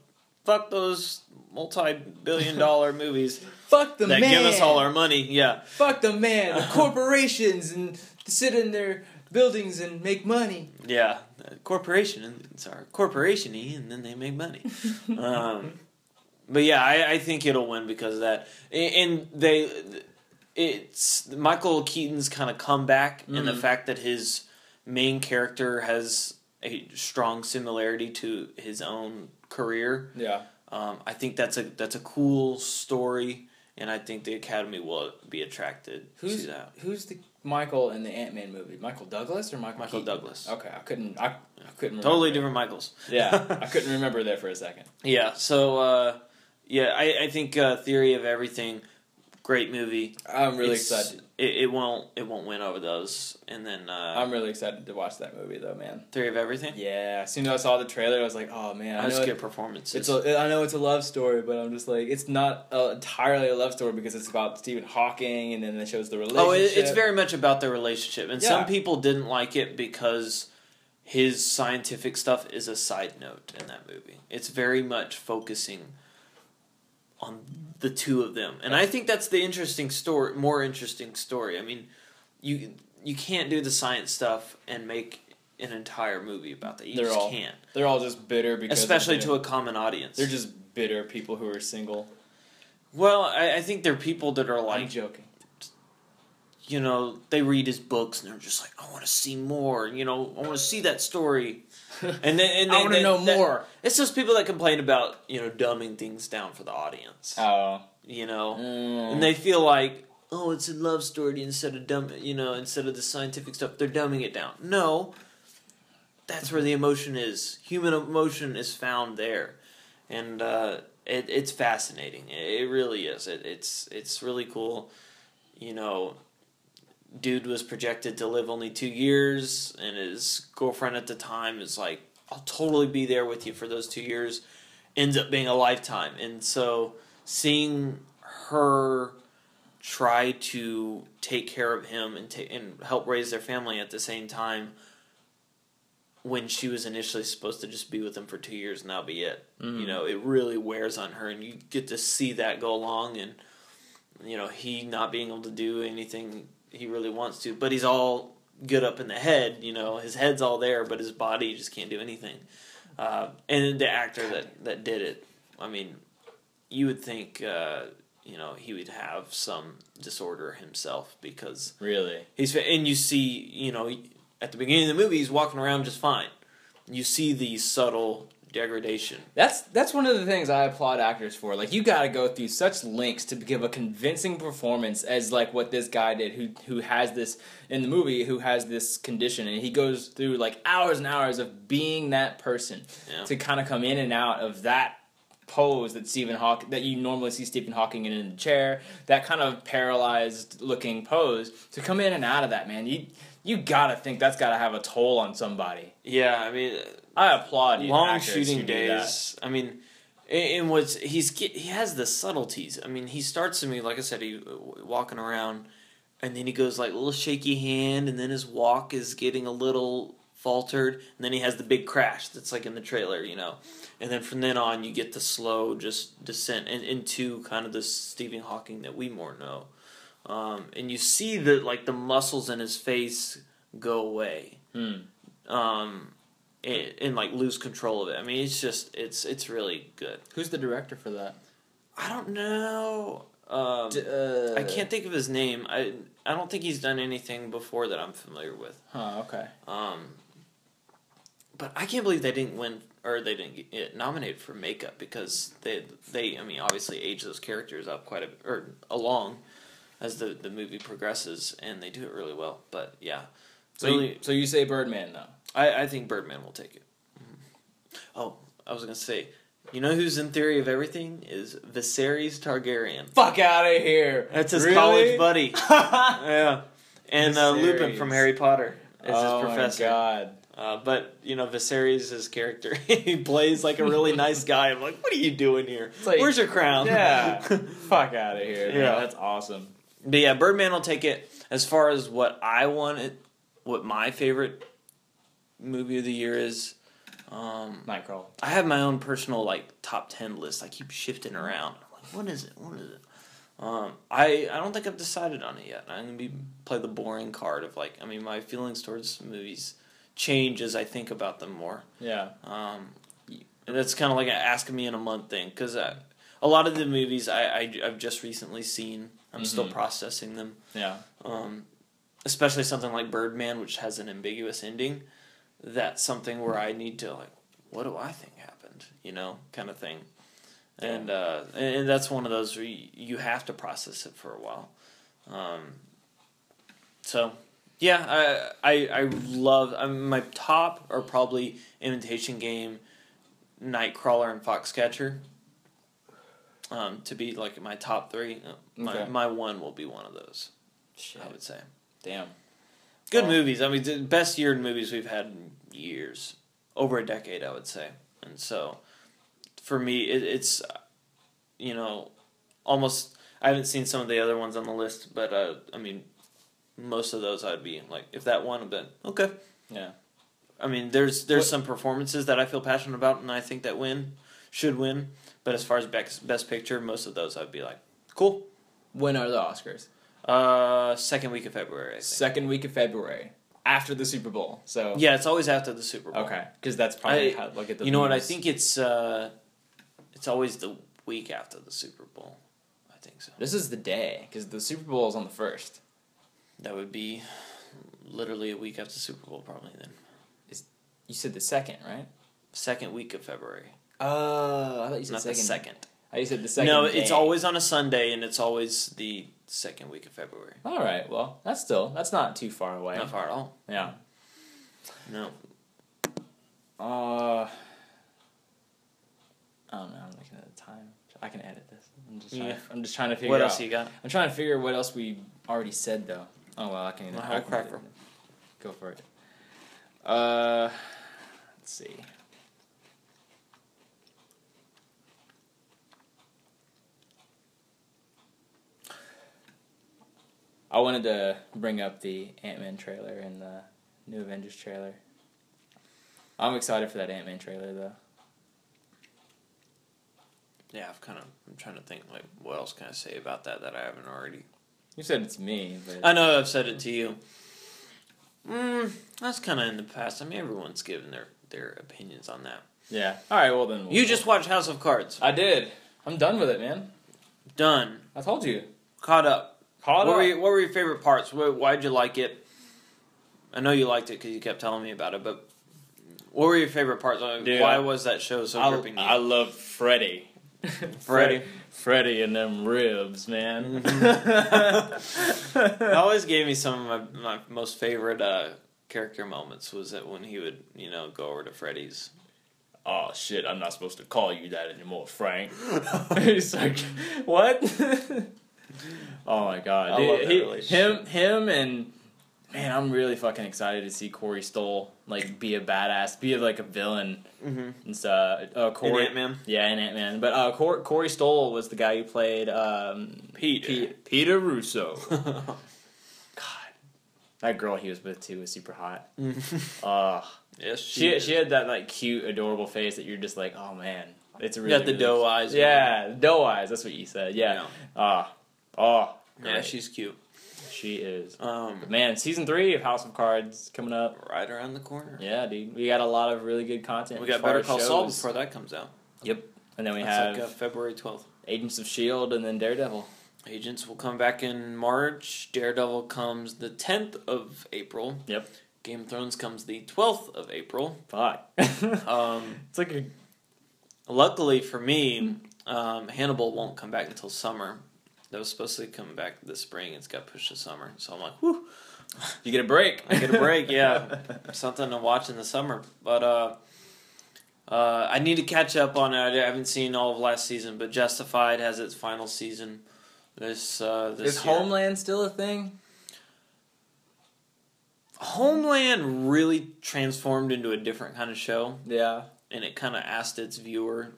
Speaker 2: fuck those multi-billion dollar movies
Speaker 1: Fuck the
Speaker 2: that
Speaker 1: man.
Speaker 2: give us all our money. Yeah,
Speaker 1: Fuck the man. The corporations and sit in their buildings and make money.
Speaker 2: yeah. Corporation, and it's our corporation-y, and then they make money. um, but yeah, I, I think it'll win because of that. And and they, it's Michael Keaton's kind of comeback, and the
Speaker 1: Mhm.
Speaker 2: fact that his main character has a strong similarity to his own career.
Speaker 1: Yeah.
Speaker 2: Um, I think that's a that's a cool story, and I think the Academy will be attracted
Speaker 1: Who's
Speaker 2: to that.
Speaker 1: who's the Michael in the Ant Man movie? Michael Douglas or Michael?
Speaker 2: Michael
Speaker 1: Keaton?
Speaker 2: Douglas.
Speaker 1: Okay, I couldn't. I, I couldn't. Remember.
Speaker 2: Totally different Michaels.
Speaker 1: Yeah, I couldn't remember there for a second.
Speaker 2: Yeah. So uh, yeah, I I think uh, Theory of Everything, great movie.
Speaker 1: I'm really
Speaker 2: It's-
Speaker 1: excited.
Speaker 2: It, it won't it won't win over those, and then uh,
Speaker 1: I'm really excited to watch that movie though, man.
Speaker 2: Theory of Everything.
Speaker 1: Yeah, as soon as I saw the trailer, I was like, oh man, I
Speaker 2: I
Speaker 1: know
Speaker 2: just
Speaker 1: it-
Speaker 2: get performances.
Speaker 1: it's a, I know it's a love story, but I'm just like, it's not uh, entirely a love story because it's about Stephen Hawking, and then it shows the relationship.
Speaker 2: oh, it, it's very much about their relationship, and
Speaker 1: Yeah.
Speaker 2: some people didn't like it because his scientific stuff is a side note in that movie. It's very much focusing on the two of them, and I think that's the interesting story, more interesting story. I mean, you you can't do the science stuff and make an entire movie about that. You
Speaker 1: They're
Speaker 2: just
Speaker 1: all-
Speaker 2: can't,
Speaker 1: They're all just bitter because,
Speaker 2: especially to a common audience.
Speaker 1: they're just bitter people who are single.
Speaker 2: well, I, I think they're people that are
Speaker 1: I'm
Speaker 2: like
Speaker 1: joking.
Speaker 2: You know, they read his books and they're just like, I want to see more. You know, I want to see that story. And then, and
Speaker 1: I want to know
Speaker 2: that-
Speaker 1: more.
Speaker 2: It's those people that complain about you know dumbing things down for the audience.
Speaker 1: Oh,
Speaker 2: You know,
Speaker 1: Mm.
Speaker 2: and they feel like, oh, it's a love story instead of dumb. You know, instead of the scientific stuff, they're dumbing it down. No, that's where the emotion is. Human emotion is found there, and uh, it, it's fascinating. It, it really is. It, it's it's really cool. You know, dude was projected to live only two years, and his girlfriend at the time is like, "I'll totally be there with you for those two years." Ends up being a lifetime, and so seeing her try to take care of him and ta- and help raise their family at the same time when she was initially supposed to just be with him for two years and that'll be it.
Speaker 1: Mhm.
Speaker 2: You know, it really wears on her, and you get to see that go along, and you know he not being able to do anything he really wants to, but he's all good up in the head. You know, his head's all there, but his body just can't do anything. Uh, and the actor that that did it, I mean, you would think. Uh, you know he would have some disorder himself because
Speaker 1: really?
Speaker 2: He's and you see, you know, at the beginning of the movie, he's walking around just fine. You see the subtle degradation.
Speaker 1: That's that's one of the things I applaud actors for. Like you got to go through such lengths to give a convincing performance as like what this guy did, who who has this in the movie, who has this condition, and he goes through like hours and hours of being that person
Speaker 2: Yeah.
Speaker 1: to kind of come in and out of that pose that Stephen Hawking that you normally see Stephen Hawking in in the chair, that kind of paralyzed looking pose to come in and out of that man. You you gotta think that's gotta have a toll on somebody.
Speaker 2: Yeah, I mean,
Speaker 1: I applaud you.
Speaker 2: long shooting days. I mean, and what's he's he has the subtleties. I mean, he starts to me like I said, he walking around, and then he goes like a little shaky hand, and then his walk is getting a little faltered, and then he has the big crash that's like in the trailer, you know, and then from then on you get the slow just descent in, into kind of the Stephen Hawking that we more know, um, and you see that like the muscles in his face go away
Speaker 1: Hmm.
Speaker 2: um, and, and like lose control of it. I mean, it's just it's it's really good.
Speaker 1: Who's the director for that?
Speaker 2: I don't know. Um,
Speaker 1: D- uh,
Speaker 2: I can't think of his name. I I don't think he's done anything before that I'm familiar with.
Speaker 1: Huh. Okay.
Speaker 2: Um, but I can't believe they didn't win or they didn't get nominated for makeup because they they I mean obviously age those characters up quite a or along as the the movie progresses and they do it really well. But yeah,
Speaker 1: So
Speaker 2: really,
Speaker 1: you, so you say Birdman though?
Speaker 2: I, I think Birdman will take it. Mhm. Oh, I was gonna say, you know who's in theory of everything is Viserys Targaryen.
Speaker 1: Fuck out of here.
Speaker 2: That's his
Speaker 1: Really?
Speaker 2: college buddy. yeah, and uh, Lupin from Harry Potter is
Speaker 1: oh
Speaker 2: his professor.
Speaker 1: my god.
Speaker 2: Uh, but you know Viserys' his character, he plays like a really nice guy. I'm like, what are you doing here?
Speaker 1: like-
Speaker 2: Where's your crown?
Speaker 1: Yeah. Fuck out of here. man.
Speaker 2: Yeah.
Speaker 1: That's awesome.
Speaker 2: But yeah, Birdman will take it. As far as what I wanted, what my favorite movie of the year is, um,
Speaker 1: Nightcrawler.
Speaker 2: I have my own personal like top ten list. I keep shifting around. I'm like, what is it? What is it? Um, I I don't think I've decided on it yet. I'm gonna be play the boring card of like I mean my feelings towards movies change as I think about them more.
Speaker 1: Yeah.
Speaker 2: Um, and that's kind of like an ask me in a month thing because a lot of the movies I, I I've just recently seen. I'm still
Speaker 1: Mhm.
Speaker 2: processing them.
Speaker 1: Yeah.
Speaker 2: Um, especially something like Birdman, which has an ambiguous ending. That's something where I need to like, what do I think happened? You know, kind of thing. And uh, and that's one of those where you, have to process it for a while. Um, so yeah, I I, I love. I mean, my top are probably Imitation Game, Nightcrawler, and Foxcatcher. Um, to be like my top three, Uh, my
Speaker 1: Okay.
Speaker 2: my one will be one of those.
Speaker 1: Shit.
Speaker 2: I would say.
Speaker 1: Damn.
Speaker 2: Good movies. I mean, the best year in movies we've had in years, over a decade, I would say. And so, for me, it, it's, you know, almost. I haven't seen some of the other ones on the list, but uh, I mean, most of those I'd be like, if that one, then okay.
Speaker 1: Yeah.
Speaker 2: I mean, there's there's
Speaker 1: What-
Speaker 2: some performances that I feel passionate about, and I think that win should win. But as far as best best picture, most of those I'd be like, cool.
Speaker 1: When are the Oscars?
Speaker 2: Uh, second week of February. I think.
Speaker 1: Second week of February, after the Super Bowl. So
Speaker 2: Yeah, it's always after the Super Bowl.
Speaker 1: Okay, because that's probably
Speaker 2: I-
Speaker 1: how look at the.
Speaker 2: You know what? I think it's uh, it's always the week after the Super Bowl. I think so.
Speaker 1: this is the day because the Super Bowl is on the first.
Speaker 2: That would be literally a week after Super Bowl, probably then.
Speaker 1: is You said the second, right?
Speaker 2: Second week of February,
Speaker 1: Oh, I thought you said
Speaker 2: not
Speaker 1: second.
Speaker 2: the second.
Speaker 1: I said the second.
Speaker 2: no, it's
Speaker 1: day.
Speaker 2: always on a Sunday, and it's always the second week of February.
Speaker 1: All right. Well, that's still that's not too far away.
Speaker 2: Not far at all.
Speaker 1: Yeah.
Speaker 2: No.
Speaker 1: Uh. I don't know. I'm looking at the time. I can edit this. I'm just trying.
Speaker 2: Yeah.
Speaker 1: To, I'm just trying to figure
Speaker 2: What
Speaker 1: out.
Speaker 2: else you got?
Speaker 1: I'm trying to figure what else we already said though. Oh well, I can.
Speaker 2: Well,
Speaker 1: I
Speaker 2: I'll
Speaker 1: can
Speaker 2: crack
Speaker 1: do
Speaker 2: for-
Speaker 1: it. Go for it. Uh, let's see. I wanted to bring up the Ant Man trailer and the new Avengers trailer. I'm excited for that Ant Man trailer though.
Speaker 2: Yeah, I've kind of. I'm trying to think like what else can I say about that that I haven't already.
Speaker 1: You said it's me, but
Speaker 2: I know I've said it to you. Mm, that's kind of in the past. I mean, everyone's given their their opinions on that.
Speaker 1: yeah. All right, well then. we'll-
Speaker 2: You just watched House of Cards.
Speaker 1: I did. I'm done with it, man.
Speaker 2: Done.
Speaker 1: I told you.
Speaker 2: Caught up. What were your, what were your favorite parts? Why did you like it? I know you liked it because you kept telling me about it, but what were your favorite parts? Like,
Speaker 1: Dude,
Speaker 2: Why
Speaker 1: I-
Speaker 2: was that show so
Speaker 1: I,
Speaker 2: gripping you?
Speaker 1: I love Freddy.
Speaker 2: Freddie.
Speaker 1: Freddy and them ribs, man.
Speaker 2: it always gave me some of my, my most favorite uh, character moments was that when he would you know go over to Freddy's.
Speaker 1: oh shit! I'm not supposed to call you that anymore, Frank. He's like, what? oh my god! Dude, he- him, him, and Man, I'm really fucking excited to see Corey Stoll like be a badass, be like a villain
Speaker 2: Mm-hmm.
Speaker 1: and stuff. Uh, Corey,
Speaker 2: Ant Man.
Speaker 1: yeah, and Ant Man. But uh, Cor- Corey Stoll was the guy who played um,
Speaker 2: Peter.
Speaker 1: Pete, Peter Russo. God, that girl he was with too was super hot. Uh,
Speaker 2: yes,
Speaker 1: she
Speaker 2: is.
Speaker 1: she had that like cute, adorable face that you're just like, oh man, it's really
Speaker 2: got the
Speaker 1: really-
Speaker 2: doe eyes.
Speaker 1: Yeah, doe eyes. That's what you said. Yeah. Ah, oh,
Speaker 2: yeah, she's cute.
Speaker 1: she is.
Speaker 2: Um,
Speaker 1: But man, season three of House of Cards coming up.
Speaker 2: right around the corner.
Speaker 1: Yeah, dude, we got a lot of really good content.
Speaker 2: We got
Speaker 1: far
Speaker 2: Better
Speaker 1: as
Speaker 2: Call Saul before that comes out.
Speaker 1: Yep, and then we
Speaker 2: That's
Speaker 1: have
Speaker 2: like uh, February twelfth.
Speaker 1: Agents of Shield, and then Daredevil.
Speaker 2: Agents will come back in March. Daredevil comes the tenth of April.
Speaker 1: Yep.
Speaker 2: Game of Thrones comes the twelfth of April.
Speaker 1: Fuck.
Speaker 2: Um,
Speaker 1: it's like a
Speaker 2: luckily for me, um, Hannibal won't come back until summer. That was supposed to come back this spring. It's got pushed to summer. So I'm like, whew,
Speaker 1: you get a break.
Speaker 2: I get a break. Yeah, something to watch in the summer. But uh, uh, I need to catch up on it. I haven't seen all of last season, but Justified has its final season this uh, this
Speaker 1: Is
Speaker 2: year.
Speaker 1: Homeland still a thing?
Speaker 2: Homeland really transformed into a different kind of show,
Speaker 1: Yeah.
Speaker 2: and it kind of asked its viewer,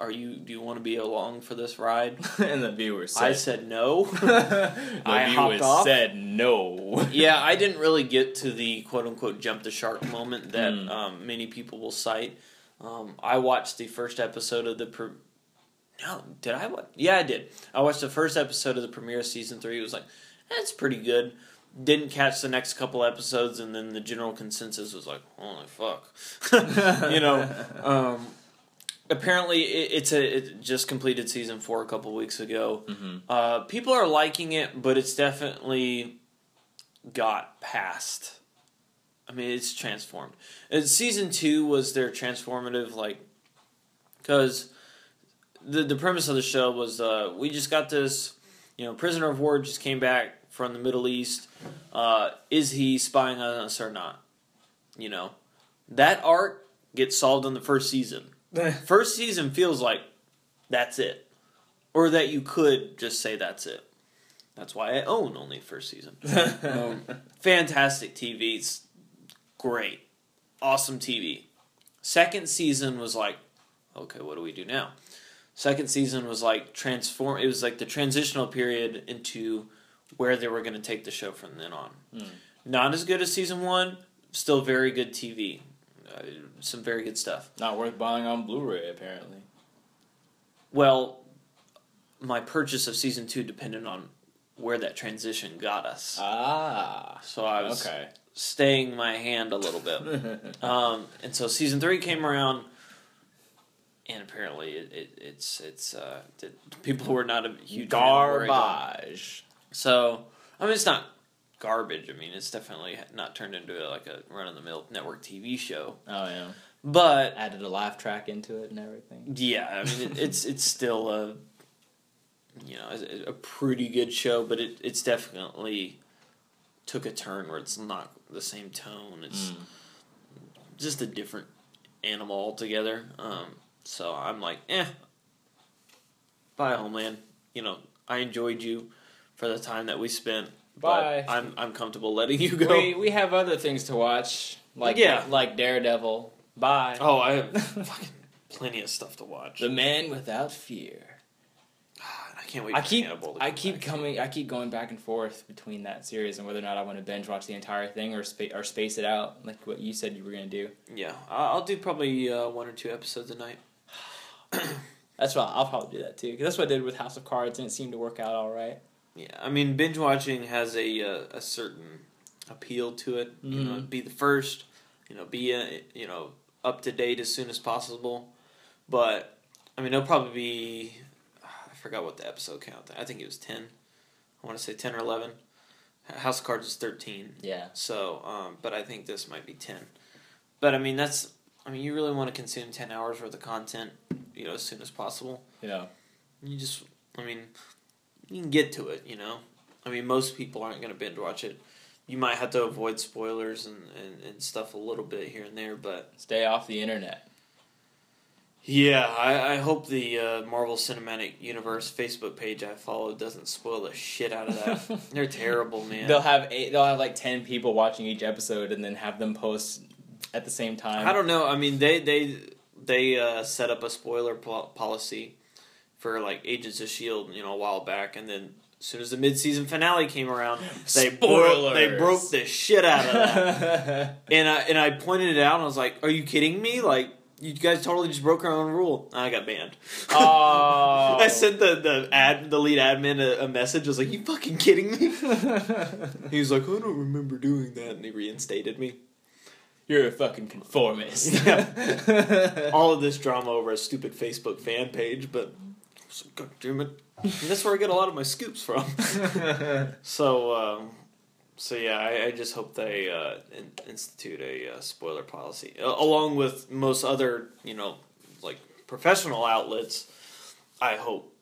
Speaker 2: "Are you? Do you want to be along for this ride?"
Speaker 1: and the viewers
Speaker 2: I
Speaker 1: said.
Speaker 2: said no.
Speaker 1: the
Speaker 2: I off.
Speaker 1: said no.
Speaker 2: yeah, I didn't really get to the quote unquote jump the shark moment that
Speaker 1: Hmm.
Speaker 2: um, many people will cite. Um, I watched the first episode of the. Pre- no, did I? What? Yeah, I did. I watched the first episode of the premiere of season three. It was like, that's pretty good. Didn't catch the next couple episodes, and then the general consensus was like, holy fuck, you know. Um, apparently, it, it's a it just completed season four a couple weeks ago.
Speaker 1: Mhm.
Speaker 2: Uh, people are liking it, but it's definitely got past. I mean, it's transformed. And season two was their transformative, like, because the the premise of the show was uh, we just got this, you know, prisoner of war just came back from the Middle East. Uh, is he spying on us or not? You know, that arc gets solved in the first season. First season feels like that's it, or that you could just say that's it. That's why I own only first season. Um, fantastic TV. It's great. Awesome TV. Second season was like, okay, what do we do now? Second season was like transform. It was like the transitional period into where they were going to take the show from then on.
Speaker 1: Mm.
Speaker 2: Not as good as season one. Still very good TV. Uh, some very good stuff.
Speaker 1: Not worth buying on Blu-ray, apparently.
Speaker 2: Well, my purchase of season two depended on where that transition got us.
Speaker 1: Ah.
Speaker 2: So I was
Speaker 1: Okay.
Speaker 2: staying my hand a little bit. Um, and so season three came around, and apparently it, it, it's it's uh, people were not a huge fan of where it got.
Speaker 1: Garbage.
Speaker 2: So I mean, it's not garbage. I mean, it's definitely not turned into like a run of the mill network TV show.
Speaker 1: Oh yeah.
Speaker 2: But
Speaker 1: Added a laugh track into it and everything.
Speaker 2: yeah, I mean, it, it's it's still a you know a, a pretty good show, but it it's definitely took a turn where it's not the same tone. It's
Speaker 1: Mm.
Speaker 2: just a different animal altogether. Um, so I'm like, eh. Bye, Homeland. You know, I enjoyed you for the time that we spent.
Speaker 1: Bye.
Speaker 2: But I'm I'm comfortable letting you go.
Speaker 1: We we have other things to watch, like
Speaker 2: Yeah.
Speaker 1: like Daredevil. Bye.
Speaker 2: Oh, I have fucking plenty of stuff to watch.
Speaker 1: The Man Without Fear.
Speaker 2: I can't wait.
Speaker 1: I
Speaker 2: for
Speaker 1: keep
Speaker 2: to
Speaker 1: I keep
Speaker 2: back.
Speaker 1: coming I keep going back and forth between that series and whether or not I want to binge watch the entire thing or spa- or space it out like what you said you were gonna do.
Speaker 2: Yeah, I- I'll do probably uh, one or two episodes a night.
Speaker 1: That's what I'll probably do that too because that's what I did with House of Cards and it seemed to work out all right.
Speaker 2: Yeah, I mean binge watching has a uh, a certain appeal to it. You know,
Speaker 1: Mhm.
Speaker 2: be the first. You know, be uh, you know up to date as soon as possible. But I mean, it'll probably be. I forgot what the episode count. I think it was ten. I want to say ten or eleven. House of Cards is thirteen.
Speaker 1: Yeah.
Speaker 2: So, um, but I think this might be ten. But I mean, that's. I mean, you really want to consume ten hours worth of content, you know, as soon as possible.
Speaker 1: Yeah.
Speaker 2: You just, I mean, you can get to it, you know. I mean, most people aren't going to binge watch it. You might have to avoid spoilers and, and, and stuff a little bit here and there, but
Speaker 1: Stay off the internet.
Speaker 2: Yeah, I, I hope the uh, Marvel Cinematic Universe Facebook page I follow doesn't spoil the shit out of that. They're terrible, man.
Speaker 1: They'll have eight, they'll have like ten people watching each episode, and then have them post at the same time.
Speaker 2: I don't know. I mean, they they they uh, set up a spoiler pol- policy for like Agents of Shield, you know, a while back, and then as soon as the mid season finale came around, they broke they broke the shit out of that. and I and I pointed it out, and I was like, "Are you kidding me? Like." You guys totally just broke our own rule. I got banned.
Speaker 1: Oh.
Speaker 2: I sent the, the ad the lead admin a, a message. I was like, "You fucking kidding me?" He was like, "I don't remember doing that," and he reinstated me.
Speaker 1: You're a fucking conformist.
Speaker 2: All of this drama over a stupid Facebook fan page, but so, God damn it, that's where I get a lot of my scoops from. so, um, so yeah, I, I just hope they uh, in, institute a uh, spoiler policy, A- along with most other, you know, like professional outlets. I hope,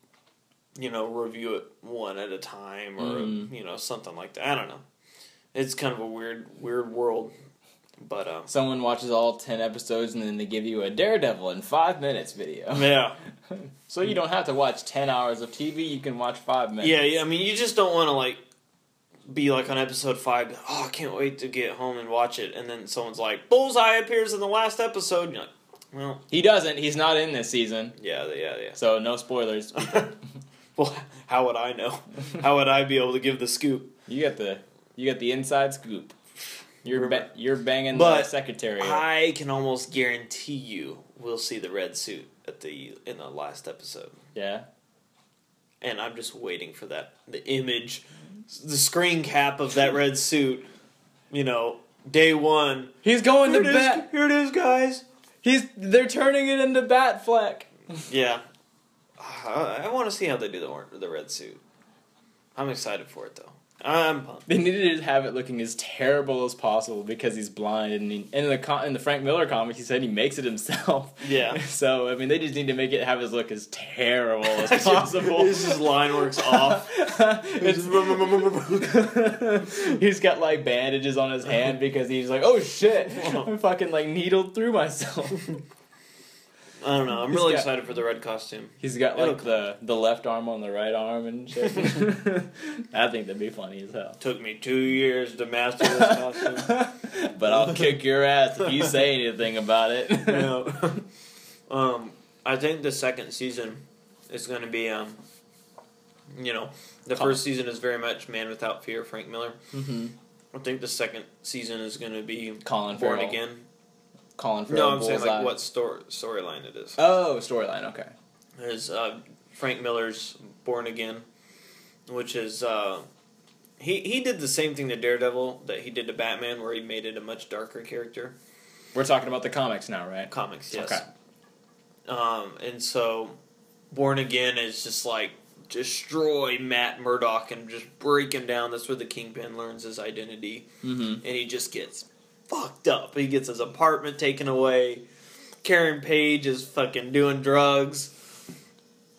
Speaker 2: you know, review it one at a time or
Speaker 1: Mm.
Speaker 2: you know something like that. I don't know. It's kind of a weird, weird world, but um,
Speaker 1: Someone watches all ten episodes, and then they give you a Daredevil in five minutes video.
Speaker 2: yeah.
Speaker 1: So you don't have to watch ten hours of TV. You can watch five minutes.
Speaker 2: Yeah, yeah. I mean, you just don't want to like be like on episode five. Oh, I can't wait to get home and watch it. And then someone's like, "Bullseye appears in the last episode." And you're like, "Well,
Speaker 1: He doesn't. He's not in this season.
Speaker 2: yeah, yeah, yeah."
Speaker 1: So no spoilers.
Speaker 2: well, how would I know? How would I be able to give the scoop?
Speaker 1: You got the you got the inside scoop. You're ba- you're banging the
Speaker 2: But
Speaker 1: secretary.
Speaker 2: I can almost guarantee you we'll see the red suit at the in the last episode.
Speaker 1: yeah.
Speaker 2: And I'm just waiting for that the image, the screen cap of that red suit. You know, day one.
Speaker 1: He's going
Speaker 2: Here
Speaker 1: to bat.
Speaker 2: here it is, guys.
Speaker 1: He's they're turning it into Batfleck.
Speaker 2: Yeah, I, I want to see how they do the the red suit. I'm excited for it though. I'm pumped.
Speaker 1: They needed to have it looking as terrible as possible because he's blind, and, he, and in the con- in the Frank Miller comic, he said he makes it himself.
Speaker 2: Yeah.
Speaker 1: So I mean, they just need to make it have his look as terrible as possible.
Speaker 2: His just line works off.
Speaker 1: He's got like bandages on his hand because he's like, oh shit, I'm fucking like needled through myself.
Speaker 2: I don't know. I'm
Speaker 1: He's
Speaker 2: really
Speaker 1: got-
Speaker 2: excited for the red costume.
Speaker 1: He's got
Speaker 2: It'll
Speaker 1: like the the left arm on the right arm and shit. I think that'd be funny as hell.
Speaker 2: Took me two years to master this costume.
Speaker 1: but I'll kick your ass if you say anything about it.
Speaker 2: Yeah. um, I think the second season is going to be, um, you know, the first season is very much Man Without Fear, Frank Miller.
Speaker 1: hmm
Speaker 2: I think the second season is going to be
Speaker 1: Colin
Speaker 2: Born
Speaker 1: Farrell.
Speaker 2: Again.
Speaker 1: Colin Farrell.
Speaker 2: No, I'm saying like what story storyline it is.
Speaker 1: Oh, storyline. Okay.
Speaker 2: Is uh, Frank Miller's Born Again, which is uh, he he did the same thing to Daredevil that he did to Batman, where he made it a much darker character.
Speaker 1: We're talking about the comics now, right?
Speaker 2: Comics, yes.
Speaker 1: Okay.
Speaker 2: Um, and so, Born Again is just like destroy Matt Murdock and just break him down. That's where the Kingpin learns his identity,
Speaker 1: Mm-hmm.
Speaker 2: and he just gets fucked up. He gets his apartment taken away. Karen Page is fucking doing drugs.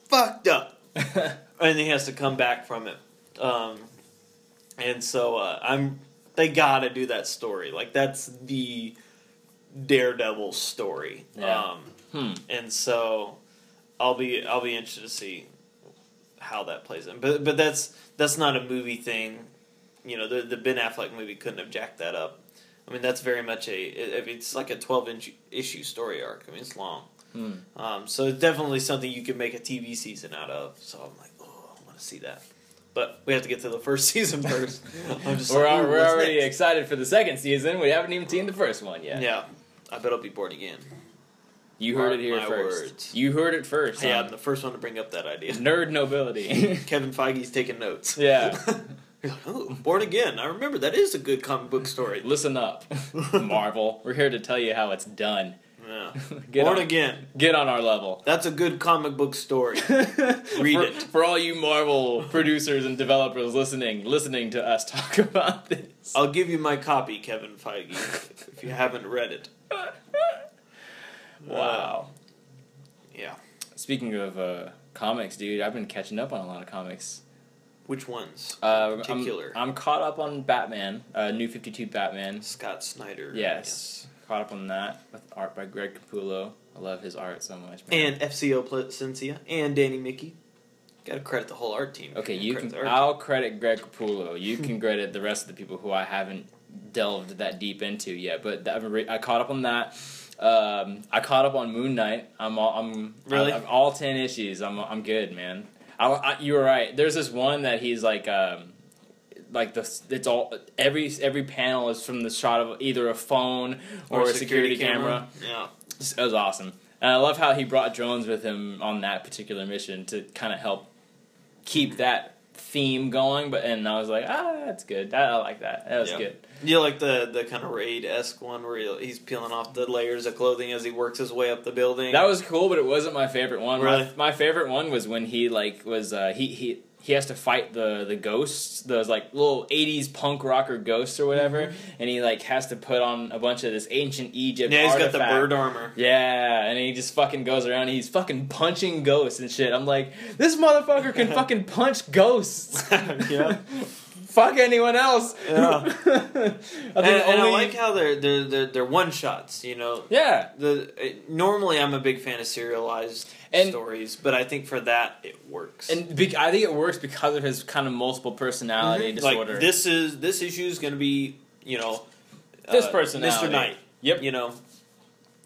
Speaker 2: Fucked up, and he has to come back from it. Um, and so uh, I'm. They gotta do that story. Like that's the Daredevil story.
Speaker 1: Yeah.
Speaker 2: Um,
Speaker 1: hmm.
Speaker 2: and so I'll be I'll be interested to see how that plays in. But but that's that's not a movie thing. You know, the the Ben Affleck movie couldn't have jacked that up. I mean, that's very much a it, it's like a twelve inch issue story arc. I mean, it's long.
Speaker 1: Hmm.
Speaker 2: Um, so it's definitely something you could make a TV season out of. So I'm like, oh, I want to see that. But we have to get to the first season first. I'm just
Speaker 1: We're,
Speaker 2: like,
Speaker 1: we're already
Speaker 2: next?
Speaker 1: excited for the second season. We haven't even seen the first one yet.
Speaker 2: Yeah, I bet I'll be bored again.
Speaker 1: You heard
Speaker 2: Mark
Speaker 1: it here first.
Speaker 2: words.
Speaker 1: You heard it first.
Speaker 2: Yeah, I'm the first one to bring up that idea.
Speaker 1: Nerd nobility.
Speaker 2: Kevin Feige's taking notes.
Speaker 1: Yeah.
Speaker 2: You're like, oh, Born Again. I remember that is a good comic book story.
Speaker 1: Listen up, Marvel. We're here to tell you how it's done.
Speaker 2: Yeah.
Speaker 1: Get
Speaker 2: Born
Speaker 1: on,
Speaker 2: Again.
Speaker 1: Get on our level.
Speaker 2: That's a good comic book story.
Speaker 1: Read for,
Speaker 2: it.
Speaker 1: for all you Marvel producers and developers listening, listening to us talk about this.
Speaker 2: I'll give you my copy, Kevin Feige, if you haven't read it.
Speaker 1: wow.
Speaker 2: Yeah.
Speaker 1: Speaking of uh, comics, dude, I've been catching up on a lot of comics.
Speaker 2: Which ones?
Speaker 1: Uh,
Speaker 2: Particular.
Speaker 1: I'm, I'm caught up on Batman, uh, New Fifty Two Batman.
Speaker 2: Scott Snyder.
Speaker 1: Yes. Caught up on that with art by Greg Capullo. I love his art so much. Man.
Speaker 2: And FCO Plascencia and Danny Miki. Got to credit the whole art team.
Speaker 1: okay, you can. I'll credit Greg Capullo. You can credit the rest of the people who I haven't delved that deep into yet. But that, I caught up on that. Um, I caught up on Moon Knight. I'm all. I'm
Speaker 2: Really?
Speaker 1: I'm, all ten issues. I'm. I'm good, man. I, I, you were right. There's this one that he's like. Um, like the it's all every every panel is from the shot of either a phone or, a security, camera.
Speaker 2: Yeah.
Speaker 1: It was awesome. And I love how he brought drones with him on that particular mission to kind of help keep that theme going. But and I was like, ah, that's good. That, I like that. That was
Speaker 2: Yeah.
Speaker 1: good.
Speaker 2: You like the the kind of raid esque one where he- he's peeling off the layers of clothing as he works his way up the building.
Speaker 1: That was cool, but it wasn't my favorite one.
Speaker 2: Really?
Speaker 1: My, my favorite one was when he like was uh, he he. He has to fight the the ghosts, those like little '80s punk rocker ghosts or whatever, mm-hmm. and he like has to put on a bunch of this ancient Egypt.
Speaker 2: yeah, he's got the bird armor.
Speaker 1: Yeah, and he just fucking goes around. And he's fucking punching ghosts and shit. I'm like, this motherfucker can fucking punch ghosts.
Speaker 2: Yeah.
Speaker 1: Fuck anyone else.
Speaker 2: Yeah.
Speaker 1: I think
Speaker 2: and, and I like how they're they're they're, they're one shots. You know,
Speaker 1: Yeah,
Speaker 2: the uh, normally I'm a big fan of serialized
Speaker 1: And-
Speaker 2: stories, but I think for that it works.
Speaker 1: and be- I think it works because of his kind of multiple personality
Speaker 2: Mhm.
Speaker 1: disorder.
Speaker 2: Like this is this issue is going to be you know
Speaker 1: This
Speaker 2: uh,
Speaker 1: personality.
Speaker 2: Mr. Knight.
Speaker 1: Yep.
Speaker 2: You know.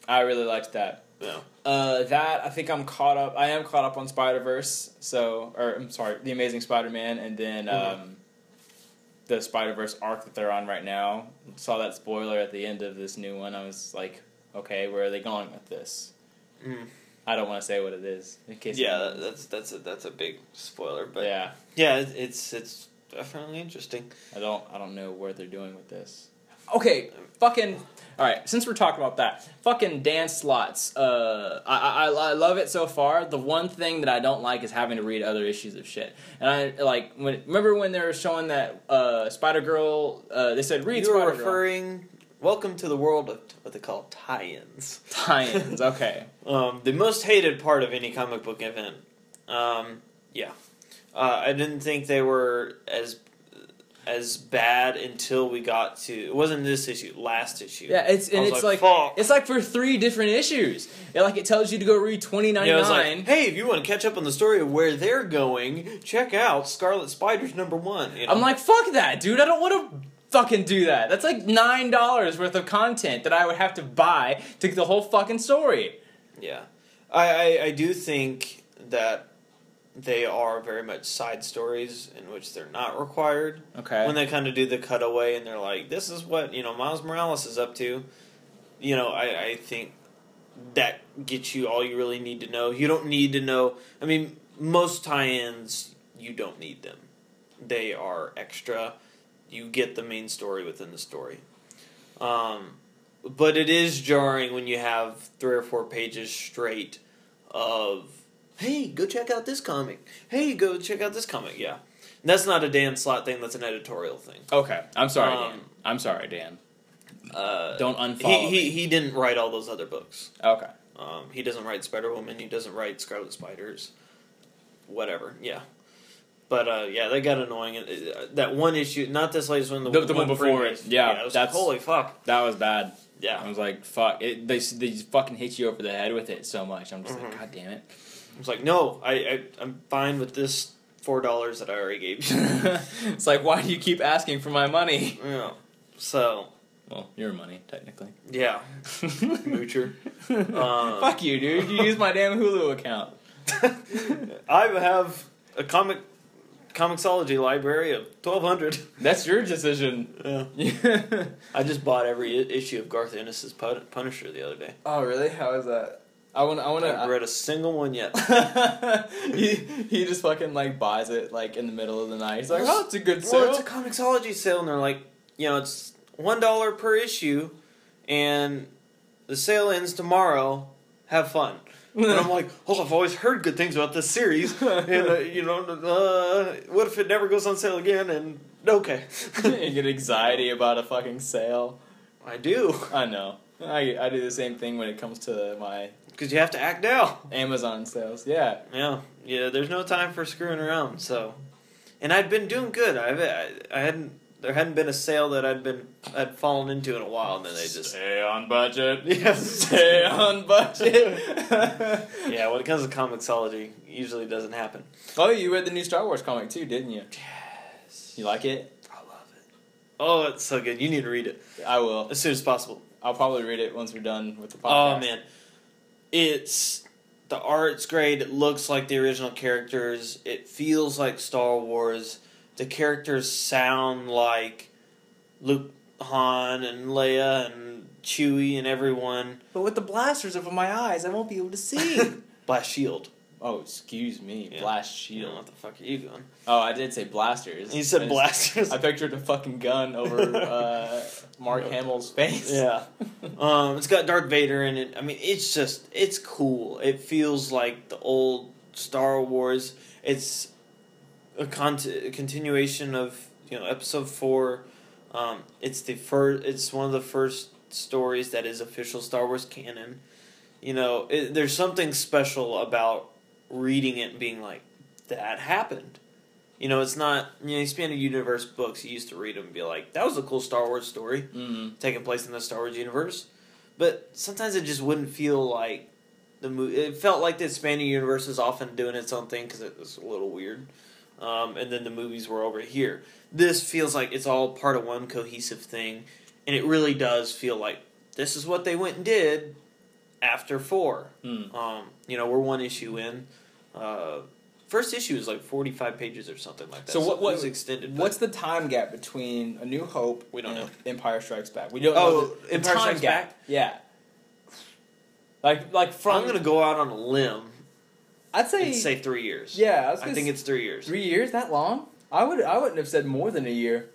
Speaker 1: I really liked that.
Speaker 2: Yeah.
Speaker 1: Uh, that I think I'm caught up. I am caught up on Spider Verse. So, or I'm sorry, the Amazing Spider Man, and then
Speaker 2: Mhm.
Speaker 1: um, the Spider Verse arc that they're on right now. Saw that spoiler at the end of this new one. I was like, okay, where are they going with this?
Speaker 2: Mm.
Speaker 1: I don't want to say what it is in case.
Speaker 2: Yeah, that's that's a that's a big spoiler, but
Speaker 1: yeah.
Speaker 2: yeah, it's it's definitely interesting.
Speaker 1: I don't. I don't know where they're doing with this. Okay, fucking. All right, since we're talking about that, fucking Dan Slott's. Uh, I, I I love it so far. The one thing that I don't like is having to read other issues of shit. And I like when remember when they were showing that uh, Spider Girl. Uh, they said read
Speaker 2: you were
Speaker 1: Spider Girl.
Speaker 2: referring. Welcome to the world of what they call tie-ins.
Speaker 1: Tie-ins. Okay.
Speaker 2: Um, the most hated part of any comic book event. Um, yeah, uh, I didn't think they were as as bad until we got to. It wasn't this issue, last issue.
Speaker 1: Yeah, it's and it's like,
Speaker 2: fuck.
Speaker 1: it's like for three different issues. It, like it tells you to go read twenty ninety
Speaker 2: Yeah, it was
Speaker 1: nine.
Speaker 2: like, hey, if you want to catch up on the story of where they're going, check out Scarlet Spider's number one. you know?
Speaker 1: I'm like, fuck that, dude. I don't want to fucking do that. That's like nine dollars worth of content that I would have to buy to get the whole fucking story.
Speaker 2: Yeah, I, I I do think that they are very much side stories in which they're not required.
Speaker 1: Okay.
Speaker 2: When they kind of do the cutaway and they're like, "This is what you know Miles Morales is up to," you know, I I think that gets you all you really need to know. You don't need to know. I mean, most tie-ins you don't need them. They are extra. You get the main story within the story. Um, but it is jarring when you have three or four pages straight of hey go check out this comic hey go check out this comic yeah and that's not a Dan Slott thing that's an editorial thing
Speaker 1: okay. I'm sorry,
Speaker 2: Um,
Speaker 1: Dan. I'm sorry, Dan.
Speaker 2: uh,
Speaker 1: Don't unfollow
Speaker 2: he, he, he didn't write all those other books.
Speaker 1: Okay.
Speaker 2: um, he doesn't write spider woman he doesn't write scarlet spiders whatever yeah but uh, yeah, they got annoying. Uh, That one issue, not this latest one, the,
Speaker 1: The- the one before
Speaker 2: previous.
Speaker 1: it. Yeah,
Speaker 2: it was
Speaker 1: that's-
Speaker 2: like, holy fuck.
Speaker 1: That was bad. Yeah. I
Speaker 2: Yeah,
Speaker 1: was like, fuck. It, they they fucking hit you over the head with it so much. I'm just like, god damn it.
Speaker 2: I was like, no, I, I I'm fine with this four dollars that I already gave you.
Speaker 1: it's like, why do you keep asking for my money?
Speaker 2: yeah. So
Speaker 1: Well, your money, technically.
Speaker 2: yeah, moocher. Um,
Speaker 1: Fuck you, dude. You use my damn Hulu account.
Speaker 2: I have a comic ComiXology library of twelve hundred.
Speaker 1: That's your decision.
Speaker 2: Yeah. I just bought every issue of Garth Ennis's Pun- Punisher the other day.
Speaker 1: oh, really? How is that? I want. I want to.
Speaker 2: read a single one yet.
Speaker 1: he he just fucking like buys it like in the middle of the night. He's like, oh, it's a good sale.
Speaker 2: Well, it's a ComiXology sale, and they're like, you know, it's one dollar per issue, and the sale ends tomorrow. Have fun. And I'm like, oh, I've always heard good things about this series, and uh, you know, uh, what if it never goes on sale again? And okay,
Speaker 1: you get anxiety about a fucking sale.
Speaker 2: I do
Speaker 1: I know. I I do the same thing when it comes to my
Speaker 2: because you have to act now.
Speaker 1: Amazon sales. Yeah.
Speaker 2: Yeah, yeah. There's no time for screwing around. So, and I'd been doing good. I've I, I hadn't there hadn't been a sale that I'd been I'd fallen into in a while, and then they just
Speaker 1: stay on budget.
Speaker 2: Yes.
Speaker 1: stay on budget.
Speaker 2: yeah. When it comes to ComiXology, usually doesn't happen.
Speaker 1: oh, you read the new Star Wars comic too, didn't you?
Speaker 2: Yes,
Speaker 1: You like it?
Speaker 2: I love it. Oh, it's so good. You need to read it
Speaker 1: I will.
Speaker 2: as soon as possible.
Speaker 1: I'll probably read it once we're done with the oh, podcast.
Speaker 2: Oh man, it's the art's great. It looks like the original characters. It feels like Star Wars. The characters sound like Luke, Han, and Leia, and Chewie, and everyone.
Speaker 1: But with the blasters over my eyes, I won't be able to see.
Speaker 2: Blast shield.
Speaker 1: Oh, excuse me.
Speaker 2: Yeah.
Speaker 1: Blast
Speaker 2: You
Speaker 1: shield.
Speaker 2: what the fuck are you going?
Speaker 1: Oh, I did say blasters.
Speaker 2: You
Speaker 1: I
Speaker 2: said
Speaker 1: just-
Speaker 2: blasters.
Speaker 1: I pictured a fucking gun over uh, Mark
Speaker 2: No.
Speaker 1: Hamill's face.
Speaker 2: Yeah. Um, it's got Darth Vader in it. I mean, it's just it's cool. It feels like the old Star Wars. It's a, cont- a continuation of you know Episode Four. Um, it's the first. It's one of the first stories that is official Star Wars canon. You know, it, there's something special about reading it and being like, that happened. You know, it's not you know, expanded universe books. You used to read them and be like, that was a cool Star Wars story
Speaker 1: Mm.
Speaker 2: taking place in the Star Wars universe. But sometimes it just wouldn't feel like the movie. It felt like the expanded universe is often doing its own thing because it was a little weird. Um, and then the movies were over here. This feels like it's all part of one cohesive thing, and it really does feel like this is what they went and did after four.
Speaker 1: Mm.
Speaker 2: Um, you know, we're one issue in. Uh, first issue is like forty five pages or something like that.
Speaker 1: So what-
Speaker 2: it
Speaker 1: what-
Speaker 2: was extended?
Speaker 1: What's the time gap between A New Hope
Speaker 2: We don't know.
Speaker 1: Empire Strikes Back? We don't
Speaker 2: Oh,
Speaker 1: know. the-
Speaker 2: Empire
Speaker 1: time
Speaker 2: Strikes
Speaker 1: gap.
Speaker 2: Back?
Speaker 1: Yeah. Like, like from.
Speaker 2: I'm gonna go out on a limb
Speaker 1: I'd say.
Speaker 2: and say three years.
Speaker 1: yeah, I,
Speaker 2: I think it's three years.
Speaker 1: three years. That long? I would. I wouldn't have said more than a year.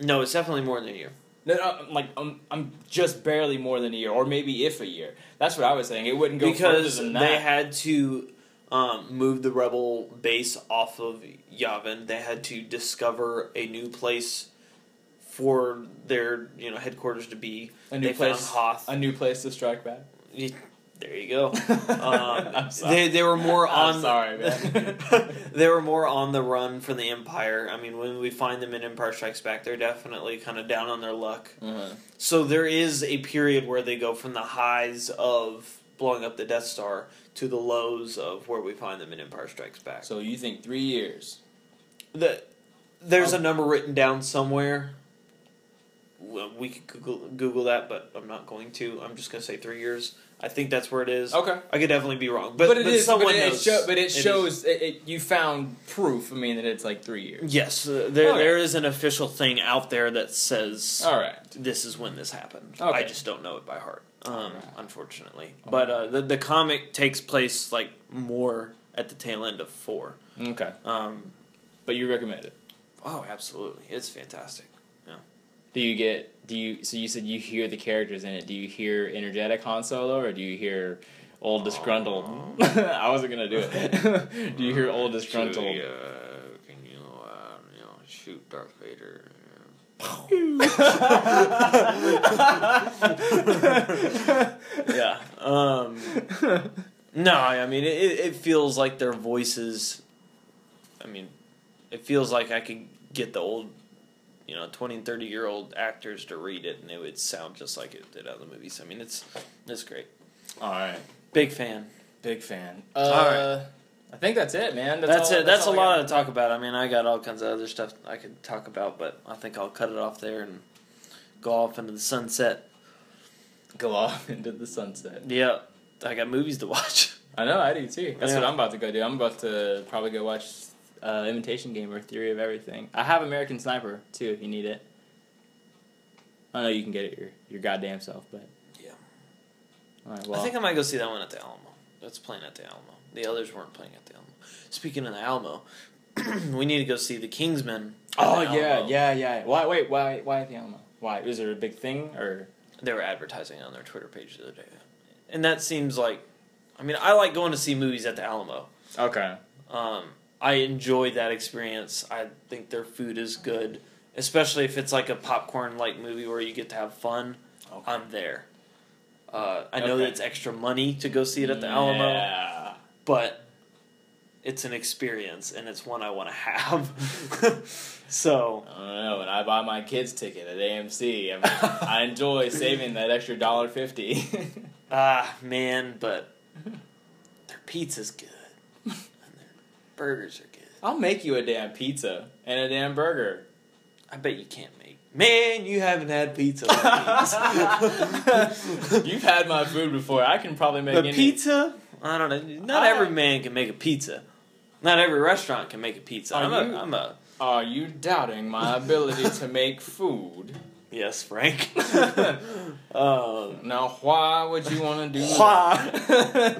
Speaker 2: No, it's definitely more than a year.
Speaker 1: No, like I'm, I'm just barely more than a year, or maybe if a year. That's what I was saying. It wouldn't go
Speaker 2: because
Speaker 1: further than that.
Speaker 2: they had to um, move the rebel base off of Yavin. They had to discover a new place for their you know headquarters to be.
Speaker 1: a new
Speaker 2: they
Speaker 1: place.
Speaker 2: Hoth.
Speaker 1: A new place to strike back.
Speaker 2: There you go.
Speaker 1: I'm
Speaker 2: Um,
Speaker 1: sorry.
Speaker 2: they they were more
Speaker 1: I'm
Speaker 2: on.
Speaker 1: sorry, man.
Speaker 2: they were more on the run from the Empire. I mean, when we find them in Empire Strikes Back, they're definitely kind of down on their luck.
Speaker 1: Uh-huh.
Speaker 2: So there is a period where they go from the highs of blowing up the Death Star to the lows of where we find them in Empire Strikes Back.
Speaker 1: So you think three years?
Speaker 2: the, there's
Speaker 1: Oh.
Speaker 2: a number written down somewhere. We could Google, Google that, but I'm not going to. I'm just going to say three years. I think that's where it is.
Speaker 1: Okay.
Speaker 2: I could definitely be wrong, but,
Speaker 1: But, it
Speaker 2: but
Speaker 1: is.
Speaker 2: someone
Speaker 1: but it,
Speaker 2: knows.
Speaker 1: show, but it
Speaker 2: is.
Speaker 1: shows. It, it, you found proof. I mean, that it's like three years.
Speaker 2: Yes, uh, there
Speaker 1: Okay.
Speaker 2: there is an official thing out there that says
Speaker 1: All right.
Speaker 2: this is when this happened.
Speaker 1: Okay.
Speaker 2: I just don't know it by heart, um,
Speaker 1: Alright.
Speaker 2: unfortunately.
Speaker 1: Okay.
Speaker 2: But uh, the the comic takes place like more at the tail end of four.
Speaker 1: Okay.
Speaker 2: Um,
Speaker 1: But you recommend it.
Speaker 2: oh, absolutely, it's fantastic. Yeah.
Speaker 1: Do you get? Do you? So you said you hear the characters in it. Do you hear energetic Han Solo, or do you hear old disgruntled? I wasn't gonna do it. do you hear old disgruntled?
Speaker 2: Chewie, uh, can you uh, you know shoot Darth Vader? yeah. Um, no, I mean it, it feels like their voices. I mean, it feels like I could get the old, you know, twenty and thirty year old actors to read it, and it would sound just like it did out of the movies. I mean, it's it's great.
Speaker 1: All right.
Speaker 2: Big fan.
Speaker 1: Big fan.
Speaker 2: All
Speaker 1: Uh, I think that's it, man.
Speaker 2: That's,
Speaker 1: all-
Speaker 2: it. That's,
Speaker 1: all
Speaker 2: a
Speaker 1: I
Speaker 2: lot
Speaker 1: got.
Speaker 2: to talk about. I mean, I got all kinds of other stuff I could talk about, but I think I'll cut it off there and go off into the sunset.
Speaker 1: Go off into the sunset.
Speaker 2: Yeah, I got movies to watch.
Speaker 1: I know, I do too. That's
Speaker 2: Yeah.
Speaker 1: what I'm about to go do. I'm about to probably go watch uh, Imitation Game or Theory of Everything. I have American Sniper too, if you need it. I know you can get it your your goddamn self, but
Speaker 2: Yeah.
Speaker 1: All right, well,
Speaker 2: I think I might go see that one at the Alamo. That's playing at the Alamo. The others weren't playing at the Alamo. Speaking of the Alamo, we need to go see the Kingsman.
Speaker 1: oh
Speaker 2: the
Speaker 1: yeah, yeah, yeah. Why? Wait, why? Why at the Alamo? Why? Is there a big thing or?
Speaker 2: They were advertising on their Twitter page the other day, and that seems like. I mean, I like going to see movies at the Alamo.
Speaker 1: Okay.
Speaker 2: Um, I enjoy that experience. I think their food is good, especially if it's like a popcorn like movie where you get to have fun.
Speaker 1: Okay.
Speaker 2: I'm there. Uh, I know
Speaker 1: Okay.
Speaker 2: that it's extra money to go see it at the Alamo, but it's an experience and it's one I want to have. so
Speaker 1: I don't know. When I buy my kids' ticket at AMC, I'm, I enjoy saving that extra dollar fifty.
Speaker 2: ah man, but their pizza's good burgers are good.
Speaker 1: I'll make you a damn pizza and a damn burger.
Speaker 2: I bet you can't make. Man, you haven't had pizza.
Speaker 1: You've had my food before. I can probably make
Speaker 2: the
Speaker 1: any.
Speaker 2: pizza? I don't know. Not
Speaker 1: I-
Speaker 2: every man can make a pizza. Not every restaurant can make a pizza.
Speaker 1: Are
Speaker 2: I'm
Speaker 1: you-
Speaker 2: a, I'm a
Speaker 1: Are you doubting my ability to make food?
Speaker 2: yes, Frank. um,
Speaker 1: Now, why would you want to do
Speaker 2: Why?
Speaker 1: that?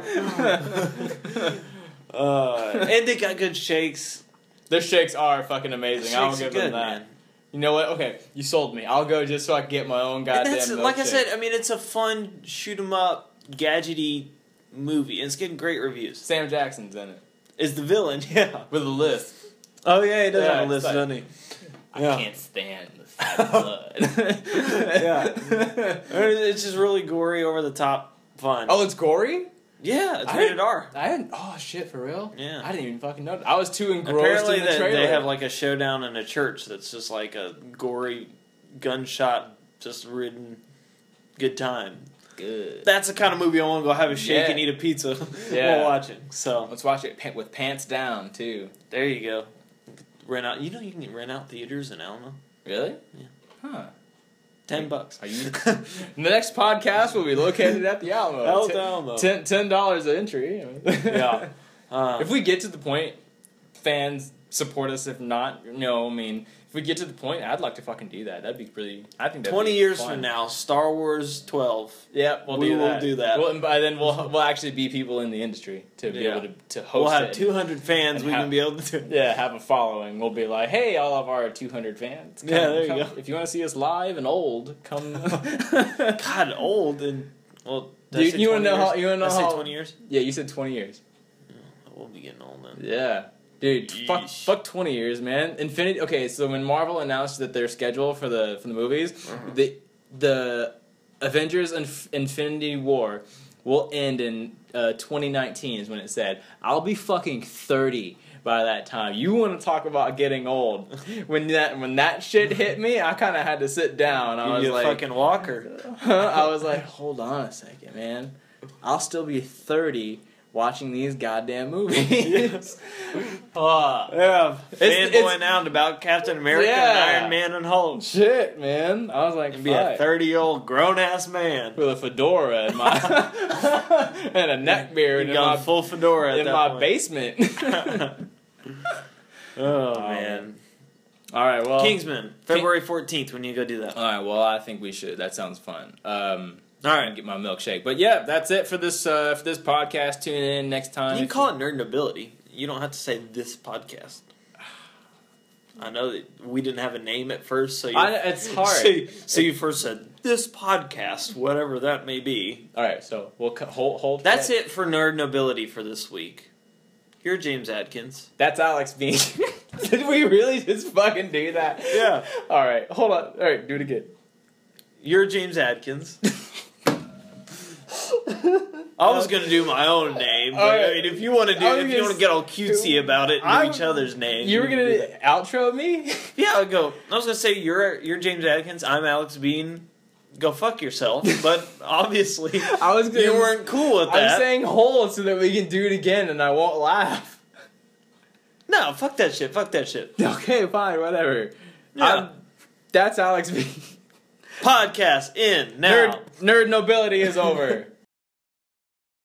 Speaker 2: Uh, and they got good shakes.
Speaker 1: Their shakes are fucking amazing. I'll
Speaker 2: Shakes are
Speaker 1: give
Speaker 2: good,
Speaker 1: them that.
Speaker 2: man.
Speaker 1: You know what? Okay, you sold me. I'll go just so I can get my own
Speaker 2: And
Speaker 1: goddamn.
Speaker 2: that's like I said. I mean, it's a fun shoot 'em up, gadgety movie, and it's getting great reviews.
Speaker 1: Sam Jackson's in it
Speaker 2: Is the villain? Yeah.
Speaker 1: with a list.
Speaker 2: Oh yeah, he does
Speaker 1: Yeah,
Speaker 2: have a list,
Speaker 1: like-
Speaker 2: doesn't he?
Speaker 1: I
Speaker 2: Yeah.
Speaker 1: can't stand the fat blood.
Speaker 2: Yeah. It's just really gory, over the top fun.
Speaker 1: Oh, it's gory.
Speaker 2: Yeah, it's
Speaker 1: I
Speaker 2: rated R.
Speaker 1: I didn't. Oh shit, for real?
Speaker 2: Yeah.
Speaker 1: I didn't even fucking know. I was too engrossed
Speaker 2: Apparently,
Speaker 1: in the
Speaker 2: they,
Speaker 1: trailer.
Speaker 2: they have like a showdown in a church that's just like a gory, gunshot, just ridden, good time.
Speaker 1: good.
Speaker 2: That's the kind of movie I want to go have a shake
Speaker 1: Yeah.
Speaker 2: and eat a pizza
Speaker 1: Yeah.
Speaker 2: while watching. So
Speaker 1: Let's watch it with pants down too.
Speaker 2: there you go. Rent out. You know you can rent out theaters in Alamo.
Speaker 1: Really?
Speaker 2: Yeah.
Speaker 1: Huh.
Speaker 2: Ten bucks.
Speaker 1: Are you? the next podcast will be located at the Alamo.
Speaker 2: Hell
Speaker 1: Ten-
Speaker 2: Alamo.
Speaker 1: Ten dollars an entry.
Speaker 2: Yeah. Uh,
Speaker 1: if we get to the point, fans support us. If not, no. I mean, if we get to the point, I'd like to fucking do that. That'd be really. I think
Speaker 2: Twenty years
Speaker 1: fun.
Speaker 2: from now, Star Wars twelve.
Speaker 1: Yeah, we'll
Speaker 2: We
Speaker 1: do
Speaker 2: will
Speaker 1: that.
Speaker 2: do that.
Speaker 1: Well, and by then we'll we'll actually be people in the industry to be
Speaker 2: Yeah.
Speaker 1: able to to host
Speaker 2: We'll have two hundred fans. We
Speaker 1: have-
Speaker 2: can be able to.
Speaker 1: Yeah, have a following. We'll be like, hey, all of our 200 fans. come-
Speaker 2: Yeah, there you
Speaker 1: come-
Speaker 2: go.
Speaker 1: If you want to see us live and old, come.
Speaker 2: God, old and well.
Speaker 1: Dude, you wanna know
Speaker 2: years?
Speaker 1: how- you wanna know
Speaker 2: I say
Speaker 1: how-
Speaker 2: twenty years?
Speaker 1: yeah, you said 20 years.
Speaker 2: We'll be getting old then.
Speaker 1: Yeah. Dude, fuck,
Speaker 2: Yeesh.
Speaker 1: fuck 20 years, man. Infinity. Okay, so when Marvel announced that their schedule for the for the movies,
Speaker 2: Uh-huh.
Speaker 1: the the Avengers Inf- Infinity War will end in uh, 2019 is when it said. I'll be fucking 30 by that time. You want to talk about getting old? When that when that shit hit me, I kind of had to sit down. I
Speaker 2: You
Speaker 1: was like,
Speaker 2: fucking walker.
Speaker 1: I was like, hold on a second, man. I'll still be 30 watching these goddamn movies. Ah.
Speaker 2: Yeah, fanboying out about Captain America
Speaker 1: Yeah.
Speaker 2: and Iron Man and Hulk.
Speaker 1: Shit, man. I was like,
Speaker 2: And be a thirty-year-old grown-ass man.
Speaker 1: with a fedora and my and a neck beard
Speaker 2: got
Speaker 1: my,
Speaker 2: full fedora
Speaker 1: in my
Speaker 2: point.
Speaker 1: basement.
Speaker 2: Oh
Speaker 1: Oh,
Speaker 2: man,
Speaker 1: All right, well,
Speaker 2: Kingsman, February fourteenth. When you go do that.
Speaker 1: All right, well, I think we should. That sounds fun. Um,
Speaker 2: All
Speaker 1: and get my milkshake. But yeah, that's it for this uh, for this podcast. Tune in next time.
Speaker 2: you can call it Nerd Nobility. You don't have to say this podcast. I know that we didn't have a name at first, so you,
Speaker 1: I, it's hard.
Speaker 2: So, you- so you first said this podcast, whatever that may be.
Speaker 1: All right, so we'll hold hold.
Speaker 2: That's
Speaker 1: that.
Speaker 2: it for Nerd Nobility for this week. You're James Adkins.
Speaker 1: That's Alex Bean. Did we really just fucking do that?
Speaker 2: Yeah.
Speaker 1: All right, hold on. All right, do it again.
Speaker 2: You're James Adkins. I was gonna do my own name, but I mean, if you want to do, if you want to get all cutesy about it, and do each other's names.
Speaker 1: You were gonna outro me?
Speaker 2: yeah, I'll go. I was gonna say you're you're James Adkins. I'm Alex Bean. Go fuck yourself. But obviously,
Speaker 1: I was gonna.
Speaker 2: you weren't cool with that.
Speaker 1: I'm saying hold so that we can do it again, and I won't laugh.
Speaker 2: no, fuck that shit. Fuck that shit.
Speaker 1: Okay, fine, whatever.
Speaker 2: Yeah.
Speaker 1: I'm- that's Alex Bean.
Speaker 2: Podcast in now.
Speaker 1: Nerd, nerd nobility is over.